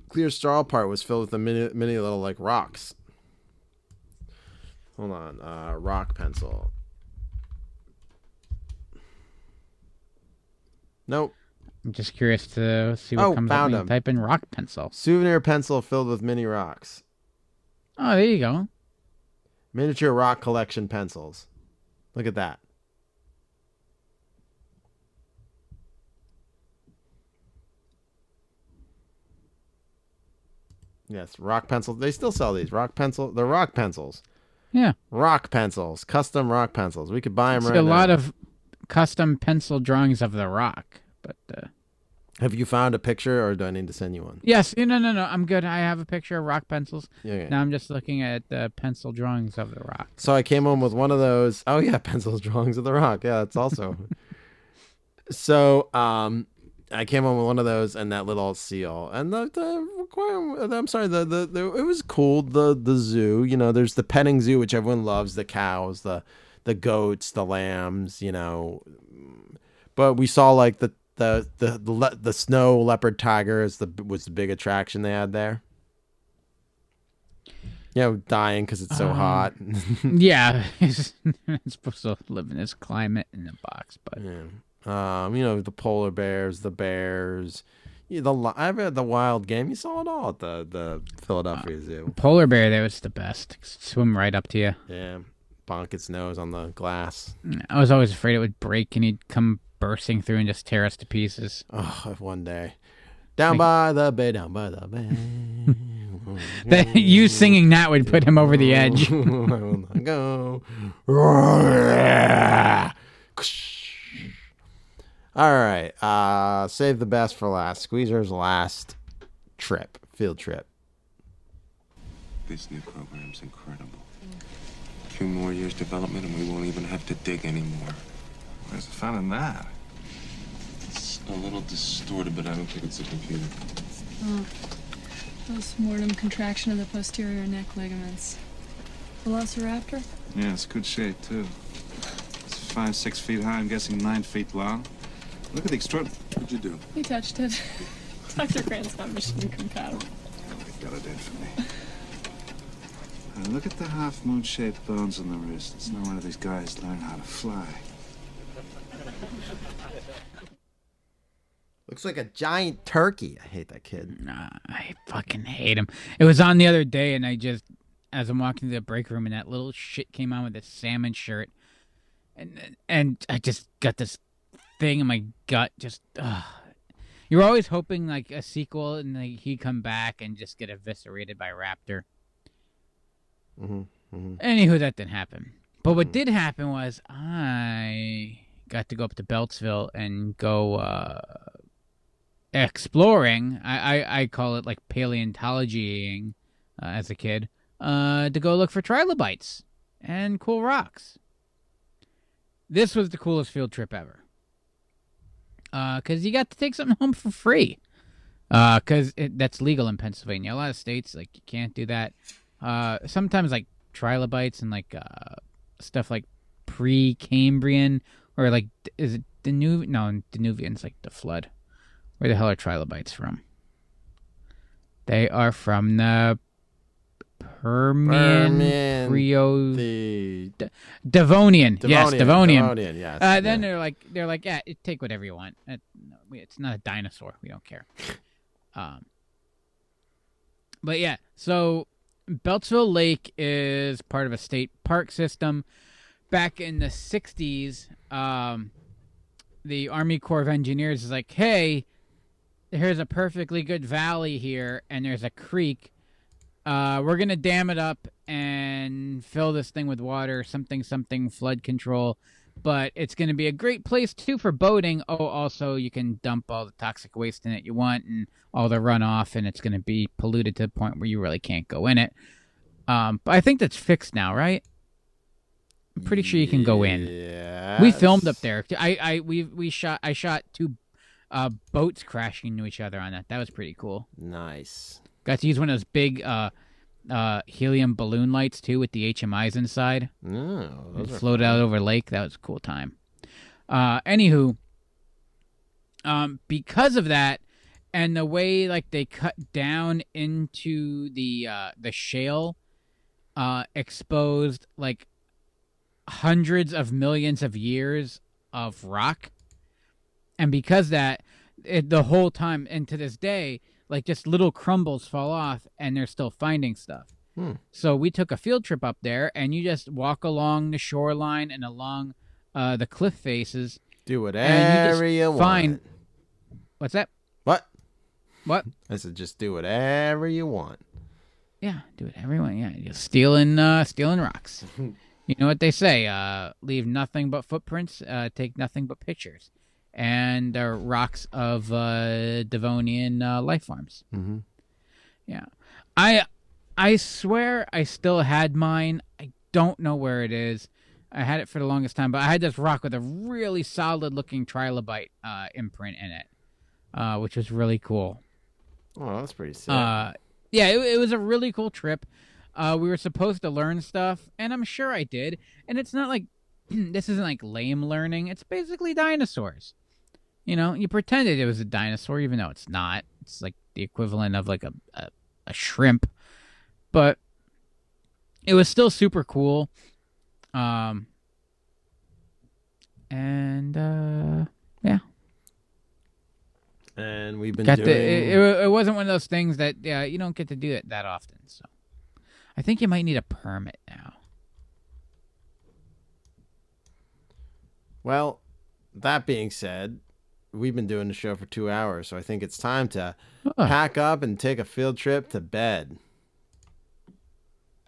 clear straw part was filled with the mini, mini little like rocks. Hold on, uh, rock pencil. Nope. I'm just curious to see what Oh, comes up found him. type in rock pencil. Souvenir pencil filled with mini rocks. Oh, there you go. Miniature rock collection pencils. Look at that. Yes, rock pencils. They still sell these rock pencil. They're rock pencils. Yeah. Rock pencils, custom rock pencils. We could buy them right a lot of custom pencil drawings of the rock, but uh, Have you found a picture, or do I need to send you one? yes, no, no, no. I'm good. I have a picture of rock pencils. Yeah, yeah. Now I'm just looking at the pencil drawings of the rock. So I came home with one of those. Oh yeah, [LAUGHS] pencils drawings of the rock. Yeah, that's also. [LAUGHS] so um, I came home with one of those and that little seal, and the, the. I'm sorry, the, the the it was cool. The the zoo, you know, there's the petting zoo which everyone loves. The cows, the the goats, the lambs, you know. But we saw like the the the the, le- the snow leopard tiger is the was the big attraction they had there. You know, dying because it's so Um, hot. yeah, [LAUGHS] it's supposed to live in this climate in a box, but Um, you know, the polar bears, the bears, the I've had the wild game. You saw it all at the the Philadelphia Zoo. polar bear there was the best. Swim right up to you. Yeah, bonk its nose on the glass. I was always afraid it would break and he'd come bursting through and just tear us to pieces. Oh, if one day. Down by the bay, down by the bay. [LAUGHS] That you singing that would put him over the edge. [LAUGHS] I will not go. [LAUGHS] All right. Uh, save the best for last. Squeezer's last trip, field trip. This new program's incredible. A few more years development and we won't even have to dig anymore. Where's the fun in that? It's a little distorted, but I don't think it's a computer. Oh. Postmortem contraction of the posterior neck ligaments. Velociraptor? Yeah, it's good shape, too. It's five, six feet high, I'm guessing nine feet long. Look at the extraordinary. What'd you do? He touched it. [LAUGHS] Dr. Grant's not mission compatible. Got it in for me. Look at the half moon shaped bones on the wrist. It's no wonder these guys learn how to fly. Looks like a giant turkey. I hate that kid. Nah, I fucking hate him. It was on the other day, and I just, as I'm walking to the break room, and that little shit came on with a salmon shirt, and and I just got this thing in my gut. Just, ugh. you're always hoping like a sequel, and like he come back and just get eviscerated by Raptor. Mm-hmm. Mm-hmm. Anywho, that didn't happen. But what did happen was I got to go up to Beltzville and go uh, exploring. I, I, I call it like paleontologying uh, as a kid uh, to go look for trilobites and cool rocks. This was the coolest field trip ever because you got to take something [LAUGHS] home for free. Uh Because that's legal in Pennsylvania. A lot of states like you can't do that. Uh, sometimes like trilobites and like uh, stuff like pre-Cambrian or like is it Danuvian? No, Danuvian's like the flood. Where the hell are trilobites from? They are from the Permian, Permian, Brio, the D- Devonian. yes, Devonian, Devonian. Devonian, yes, Uh, then they're like, they're like, yeah, take whatever you want. It, no, we- it's not a dinosaur. We don't care. [LAUGHS] Um, but yeah, so Beltzville Lake is part of a state park system. Back in the '60s, um, the Army Corps of Engineers is like, hey, here's a perfectly good valley here, and there's a creek. Uh, we're gonna dam it up and fill this thing with water, something, something, flood control. But it's gonna be a great place too for boating. Oh, also you can dump all the toxic waste in it you want and all the runoff, and it's gonna be polluted to the point where you really can't go in it. Um, but I think that's fixed now, right? I'm pretty sure you can go in. Yeah. We filmed up there. I, I, we, we shot. I shot two uh, boats crashing into each other on that. That was pretty cool. Nice. Got to use one of those big uh, uh, helium balloon lights too, with the HMIs inside. No, and those are float out over lake. That was a cool time. Uh, anywho, um, because of that, and the way like they cut down into the uh, the shale, uh, exposed like hundreds of millions of years of rock, and because that, it, the whole time and to this day, like just little crumbles fall off, and they're still finding stuff. Hmm. So we took a field trip up there, and you just walk along the shoreline and along uh, the cliff faces. Do whatever you, want. find. What's that? What? What? I said, just do whatever you want. Yeah, do it everyone. Yeah, you're stealing, uh, stealing rocks. [LAUGHS] you know what they say? Uh, leave nothing but footprints. Uh, take nothing but pictures, and uh, rocks of uh, Devonian uh, life forms. Mm-hmm. Yeah, I, I swear I still had mine. I don't know where it is. I had it for the longest time, but I had this rock with a really solid looking trilobite uh, imprint in it, uh, which was really cool. Oh, that's pretty sick. Uh, yeah, it, it was a really cool trip. Uh, we were supposed to learn stuff, and I'm sure I did. And it's not like [CLEARS THROAT] this isn't like lame learning. It's basically dinosaurs. You know, you pretended it was a dinosaur, even though it's not. It's like the equivalent of like a a, a shrimp, but it was still super cool. Um, and uh, yeah, and we've been got doing. the, it, it, it wasn't one of those things that yeah you don't get to do it that often. So I think you might need a permit now. Well, that being said, we've been doing the show for two hours, so I think it's time to pack up and take a field trip to bed.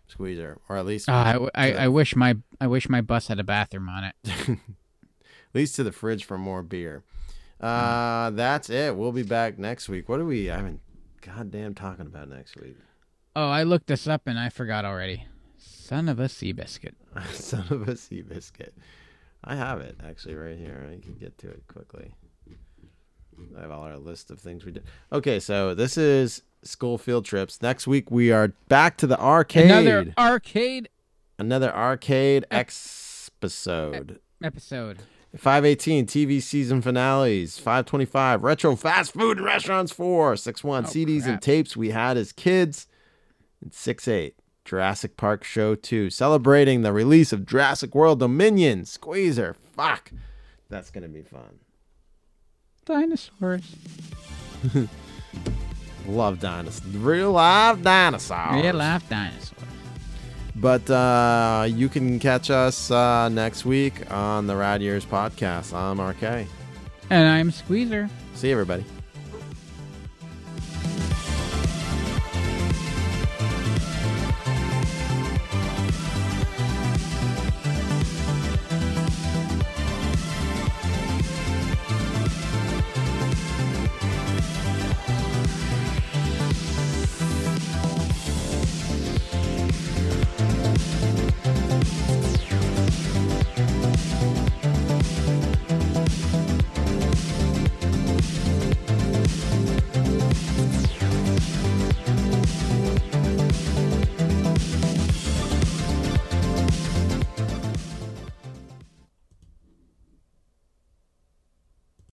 Squeezer, or at least Uh, I, I, the- I wish my I wish my bus had a bathroom on it. [LAUGHS] at least to the fridge for more beer. Uh, that's it. We'll be back next week. What are we? I haven't goddamn talking about next week. Oh, I looked this up and I forgot already. Son of a sea biscuit. [LAUGHS] Son of a sea biscuit. I have it actually right here. I can get to it quickly. I have all our list of things we did. Okay, so this is school field trips. Next week we are back to the arcade. Another arcade Another arcade episode. episode. 518 TV season finales. 525 retro fast food and restaurants 4. 61 CDs and tapes we had as kids. And 68 Jurassic Park Show 2. Celebrating the release of Jurassic World Dominion. Squeezer. Fuck. That's going to be fun. Dinosaurs. [LAUGHS] Love dinosaurs. Real live dinosaurs. Real life dinosaurs. But uh, you can catch us uh, next week on the Rad Years podcast. I'm RK. And I'm Squeezer. See you, everybody.